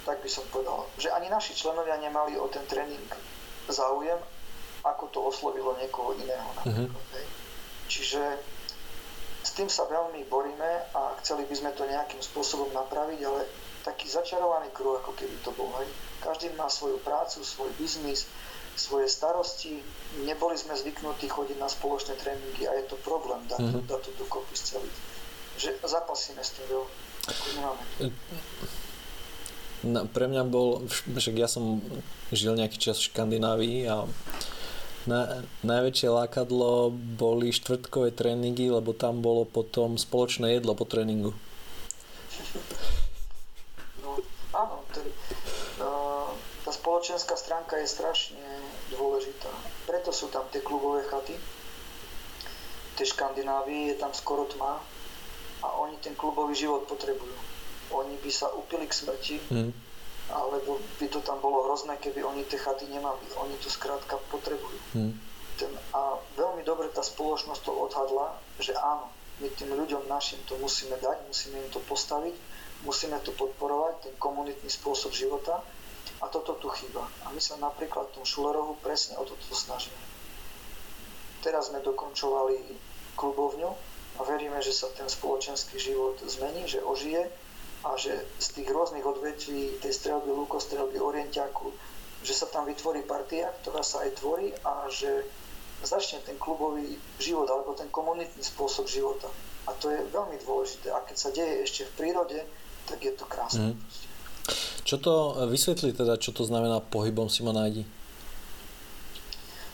tak by som povedal, že ani naši členovia nemali o ten tréning záujem, ako to oslovilo niekoho iného. Uh-huh. Čiže s tým sa veľmi boríme a chceli by sme to nejakým spôsobom napraviť, ale taký začarovaný kruh, ako keby to bol. Hej každý má svoju prácu, svoj biznis, svoje starosti. Neboli sme zvyknutí chodiť na spoločné tréningy a je to problém dať, mm-hmm. dať to dokopy sceliť. Že zapasíme s tým veľmi. No, pre mňa bol, však ja som žil nejaký čas v Škandinávii a na, najväčšie lákadlo boli štvrtkové tréningy, lebo tam bolo potom spoločné jedlo po tréningu. spoločenská stránka je strašne dôležitá. Preto sú tam tie klubové chaty. V tej Škandinávii je tam skoro tma. a oni ten klubový život potrebujú. Oni by sa upili k smrti, mm. alebo by to tam bolo hrozné, keby oni tie chaty nemali. Oni to skrátka potrebujú. Mm. Ten, a veľmi dobre tá spoločnosť to odhadla, že áno, my tým ľuďom našim to musíme dať, musíme im to postaviť, musíme to podporovať, ten komunitný spôsob života a toto tu chýba. A my sa napríklad v tom Šulerohu presne o toto snažíme. Teraz sme dokončovali klubovňu a veríme, že sa ten spoločenský život zmení, že ožije a že z tých rôznych odvetví tej strelby, lukostrelby, orientiaku, že sa tam vytvorí partia, ktorá sa aj tvorí a že začne ten klubový život alebo ten komunitný spôsob života. A to je veľmi dôležité. A keď sa deje ešte v prírode, tak je to krásne. Mm. Čo to vysvetli teda, čo to znamená pohybom si ma nájdi?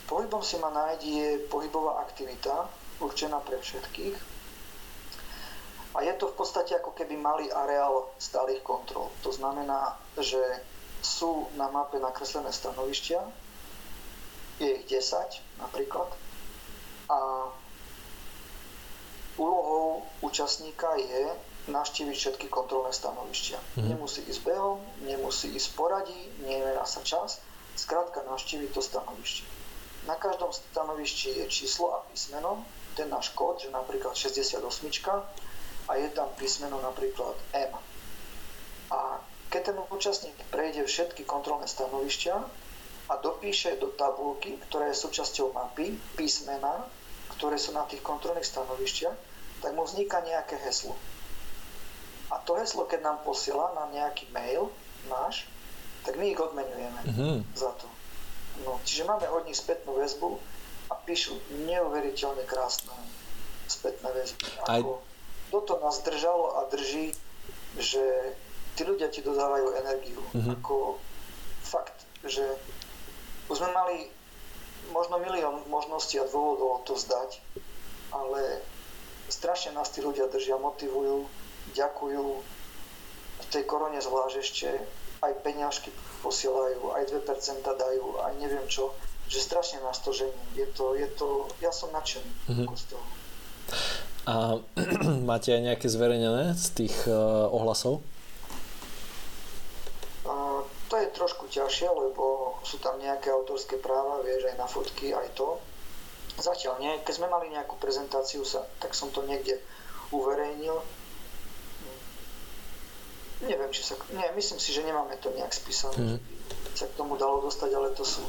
Pohybom si ma nájdi je pohybová aktivita, určená pre všetkých. A je to v podstate ako keby malý areál stálych kontrol. To znamená, že sú na mape nakreslené stanovištia, je ich 10 napríklad, a úlohou účastníka je navštíviť všetky kontrolné stanovištia. Mm. Nemusí ísť behom, nemusí ísť poradí, nemerá sa čas, skrátka navštíviť to stanovište. Na každom stanovišti je číslo a písmeno, ten náš kód, že napríklad 68 a je tam písmeno napríklad M. A keď ten účastník prejde všetky kontrolné stanovišťa a dopíše do tabulky, ktorá je súčasťou mapy, písmena, ktoré sú na tých kontrolných stanovišťach, tak mu vzniká nejaké heslo. A to heslo, keď nám posiela na nejaký mail náš, tak my ich odmenujeme mm-hmm. za to. No, čiže máme od nich spätnú väzbu, a píšu neuveriteľne krásne spätné väzby. Aj... toto nás držalo a drží, že tí ľudia ti dodávajú energiu. Mm-hmm. Ako fakt, že už sme mali možno milión možností a dôvodov to zdať, ale strašne nás tí ľudia držia, motivujú, ďakujú. V tej korone zvlášť ešte aj peňažky posielajú, aj 2% dajú, aj neviem čo že strašne nás to žení. Je to, je to, ja som nadšený mm-hmm. z toho. A [CLEARS THROAT] máte aj nejaké zverejnené z tých uh, ohlasov? Uh, to je trošku ťažšie, lebo sú tam nejaké autorské práva, vieš, aj na fotky, aj to. Zatiaľ nie. Keď sme mali nejakú prezentáciu, sa, tak som to niekde uverejnil. Neviem, či sa... Nie, myslím si, že nemáme to nejak spísané, mm. sa k tomu dalo dostať, ale to sú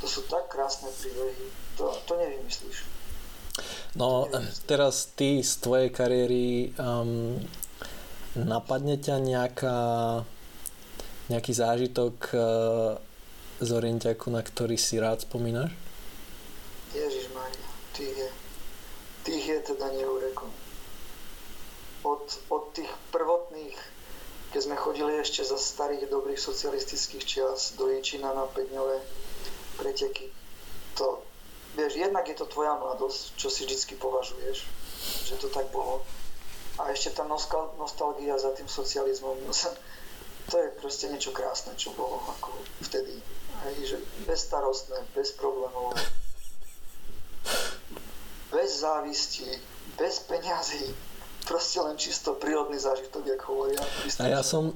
to sú tak krásne príbehy, to, to nevymyslíš. No, teraz ty z tvojej kariéry um, napadne ťa nejaká, nejaký zážitok uh, z Orientiaku, na ktorý si rád spomínaš? Ježiš Maria, tých je, tých je teda neurekom. Od, od tých prvotných, keď sme chodili ešte za starých dobrých socialistických čias do Jičina na 5 preteky. To, vieš, jednak je to tvoja mladosť, čo si vždycky považuješ, že to tak bolo. A ešte tá nostalgia za tým socializmom, to je proste niečo krásne, čo bolo ako vtedy. Hej, že bezstarostné, bez problémov, bez závisti, bez peňazí, proste len čisto prírodný zážitok, jak hovoria. A ja som...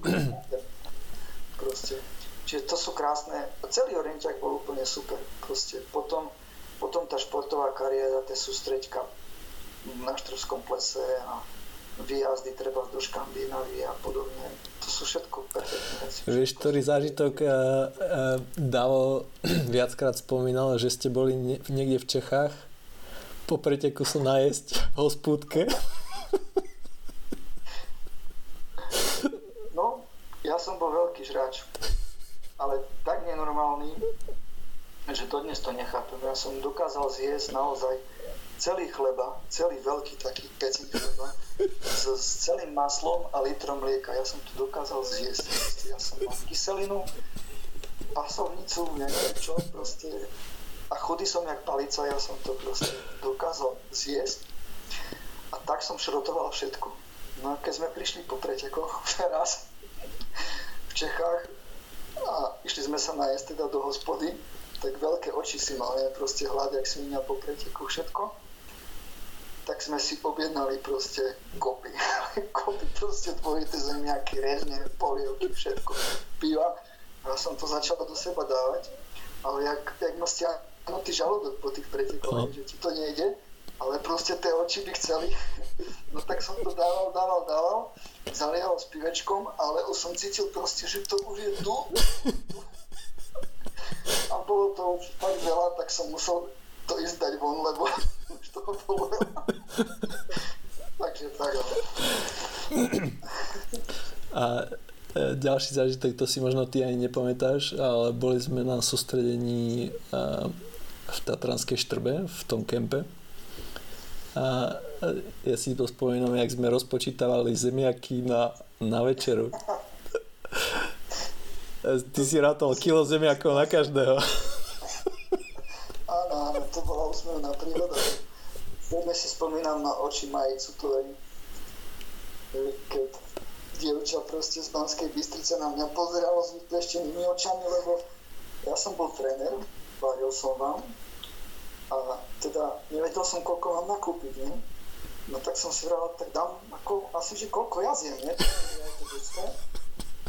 Proste. Čiže to sú krásne, celý Orientiak bol úplne super. Proste. Potom, potom tá športová kariéra, tie sústreďka na Štrovskom plese a výjazdy treba do Škandinávie a podobne. To sú všetko perfektné veci. Vieš, ktorý zážitok uh, uh, Davo [CLEARS THROAT] viackrát spomínal, že ste boli niekde v Čechách po preteku sa najesť v hospúdke. [LAUGHS] No, ja som bol veľký žráč ale tak nenormálny, že dodnes to nechápem. Ja som dokázal zjesť naozaj celý chleba, celý veľký taký pecík chleba s, s celým maslom a litrom mlieka. Ja som to dokázal zjesť. Ja som mal kyselinu, pasovnicu, neviem čo, proste. A chody som jak palica, ja som to proste dokázal zjesť. A tak som šrotoval všetko. No a keď sme prišli po pretekoch [LAUGHS] teraz v Čechách, a išli sme sa najesť teda do hospody, tak veľké oči si mal, ja proste hlad, jak svinia po preteku, všetko. Tak sme si objednali proste kopy. [LAUGHS] kopy proste dvojité zemiaky, režne, polievky, všetko, piva. A som to začal do seba dávať, ale jak, jak ma stiahnutý žalúdok po tých pretekoch, že ti to nejde, ale proste tie oči by chceli. [LAUGHS] No tak som to dával, dával, dával, zaliehal s pivečkom, ale už som cítil proste, že to už je tu. [LAUGHS] A bolo to tak veľa, tak som musel to ísť dať von, lebo [LAUGHS] už toho bolo. [LAUGHS] Takže tak. A e, ďalší zážitok, to si možno ty ani nepamätáš, ale boli sme na sústredení e, v Tatranskej štrbe, v tom kempe a ja si to spomínam, jak sme rozpočítavali zemiaky na, na večeru. [LAUGHS] Ty si rátol kilo zemiakov na každého. Áno, áno, to bola úsmevná príroda. Veľmi si spomínam na oči majicu tvojej. Keď dievča proste z Banskej Bystrice na mňa pozeralo s vypleštenými očami, lebo ja som bol tréner, varil som vám a teda nevedel som, koľko mám nakúpiť, nie? No tak som si vral, tak dám ako, asi, že koľko ja zjem, nie?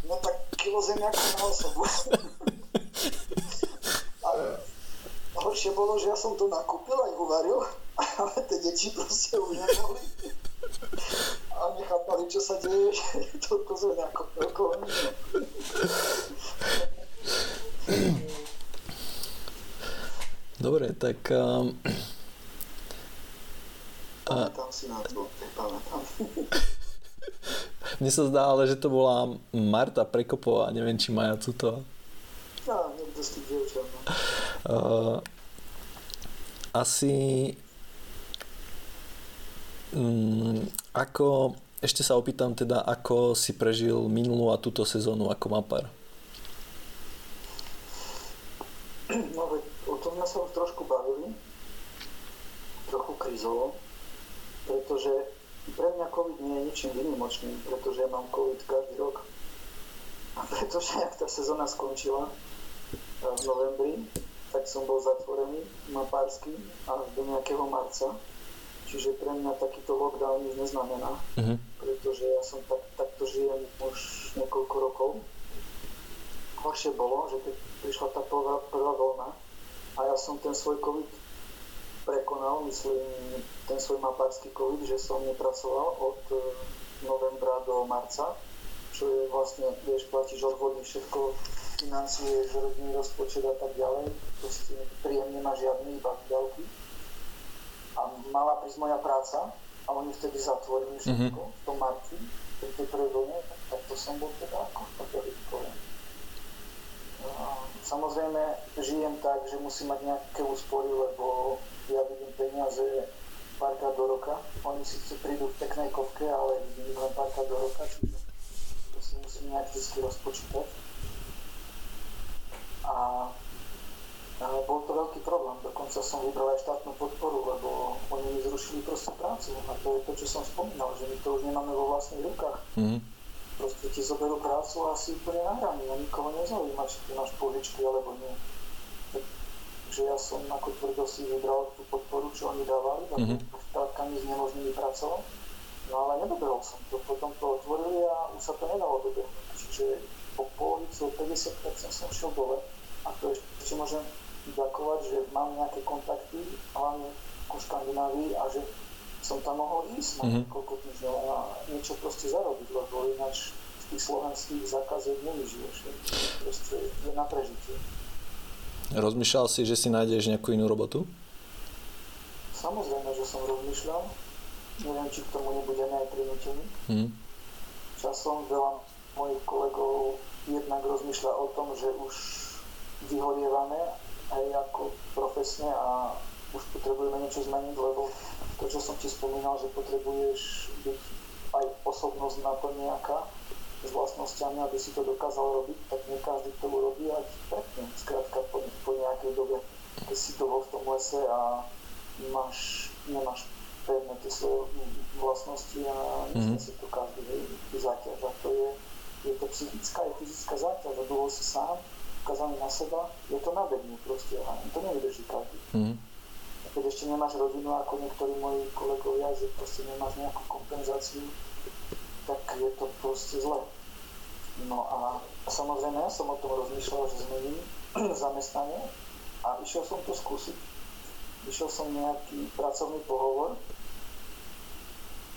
No tak kilo zemiakov na osobu. Ale horšie bolo, že ja som to nakúpil aj uvaril, ale tie deti proste už nemohli. A nechápali, čo sa deje, že [LAUGHS] toľko zemiakov okolo Dobre, tak... Um, pamätám si na to, pamätám. [LAUGHS] Mne sa zdá, ale že to bola Marta Prekopová, neviem, či Maja tuto. Ja, niekto z tých dievčat. No. Uh, asi... Um, ako... Ešte sa opýtam teda, ako si prežil minulú a túto sezónu ako mapar? No, o tom sme sa už trošku bavili, trochu krizovo, pretože pre mňa COVID nie je ničím vynimočným, pretože ja mám COVID každý rok. A pretože ak [LAUGHS] tá sezóna skončila eh, v novembri, tak som bol zatvorený mapársky až do nejakého marca. Čiže pre mňa takýto lockdown nič neznamená, uh-huh. pretože ja som tak, takto žijem už niekoľko rokov. Horšie bolo, že keď prišla tá prvá, prvá vlna, a ja som ten svoj COVID prekonal, myslím, ten svoj mapársky COVID, že som nepracoval od e, novembra do marca, čo je vlastne, vieš, platíš odvody, všetko, financiuješ rodinný rozpočet a tak ďalej, proste príjem nemá žiadny, iba výdavky. A mala prísť moja práca a oni vtedy zatvorili všetko mm-hmm. v tom marci, pri tej prvej vlne, tak to som bol teda ako poviem. Samozrejme, žijem tak, že musím mať nejaké úspory, lebo ja vidím peniaze párkrát do roka. Oni síce prídu v peknej kovke, ale vidím len párkrát do roka, čiže to si musím nejak vždy rozpočítať. A, a bol to veľký problém, dokonca som vybral aj štátnu podporu, lebo oni mi zrušili proste prácu a to je to, čo som spomínal, že my to už nemáme vo vlastných rukách. Mm-hmm proste ti zoberú prácu a si úplne nahraný a nikoho nezaujíma, či ty máš požičky alebo nie. Takže ja som ako tvrdo si vybral tú podporu, čo oni dávali, a mm-hmm. mi znemožnili pracovať. No ale nedoberal som to, potom to otvorili a už sa to nedalo dobehnúť. Čiže po polovicu 50% som šiel dole a to ešte môžem ďakovať, že mám nejaké kontakty, hlavne ku Škandinávii a že som tam mohol ísť na mm-hmm. niekoľko týždňov a niečo proste zarobiť, lebo ináč z tých slovenských zákaziek nevyžiješ. Proste je na prežitie. Rozmýšľal si, že si nájdeš nejakú inú robotu? Samozrejme, že som rozmýšľal. Neviem, či k tomu nebudeme aj prinútení. Mm. Časom veľa mojich kolegov jednak rozmýšľa o tom, že už vyhorievame aj ako profesne a už potrebujeme niečo zmeniť, lebo to, čo som ti spomínal, že potrebuješ byť aj osobnosť na to nejaká, s vlastnosťami, aby si to dokázal robiť, tak nie každý to urobí a pekne, skrátka po, po nejakej dobe, keď si to v tom lese a máš, nemáš pevné tie svoje vlastnosti a mm-hmm. si to každý záťaž a to je, je to psychická, je fyzická záťaž a dlho si sám, ukázaný na seba, je to na proste a to nevydrží každý. Mm-hmm. keď ešte nemáš rodinu ako niektorí moji kolegovia, že proste nemáš nejakú kompenzáciu, tak je to proste zle. No a samozrejme ja som o tom rozmýšľal, že zmením [CLEARS THROAT] zamestnanie a išiel som to skúsiť. Išiel som nejaký pracovný pohovor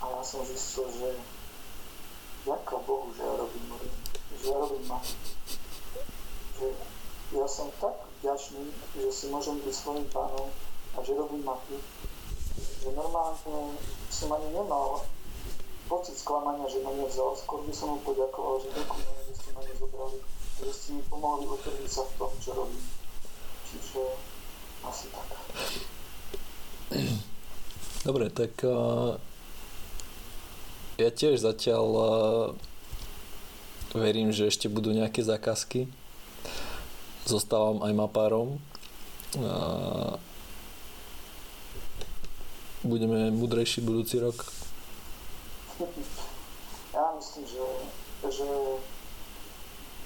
a ja som zistil, že ďaká Bohu, že ja robím že ja robím mapy. Že ja som tak vďačný, že si môžem byť svojim pánom a že robím mapy, že normálne som ani nemal pocit sklamania, že ma nevzal. Skôr by som mu poďakoval, že ďakujem, že ste ma nezobrali, že ste mi pomohli utrdiť sa v tom, čo robím. Čiže asi tak. Dobre, tak uh, ja tiež zatiaľ uh, verím, že ešte budú nejaké zákazky. Zostávam aj mapárom. Uh, budeme mudrejší budúci rok? Ja myslím, že, že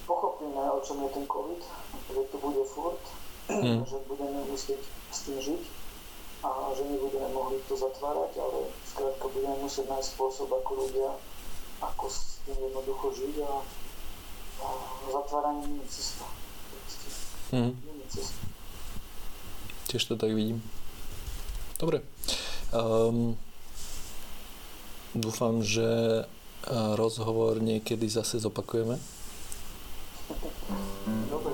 pochopíme, o čom je ten COVID, že to bude furt, mm. že budeme musieť s tým žiť a že nebudeme mohli to zatvárať, ale skrátka budeme musieť nájsť spôsob, ako ľudia, ako s tým jednoducho žiť a, a zatváranie nie je cesta. Mm. Nie je cesta. Tiež to tak vidím. Dobre. Um, dúfam, že rozhovor niekedy zase zopakujeme. Dobre,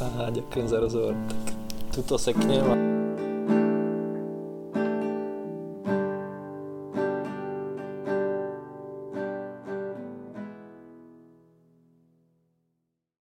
A [LAUGHS] ďakujem za rozhovor. Tak tuto seknem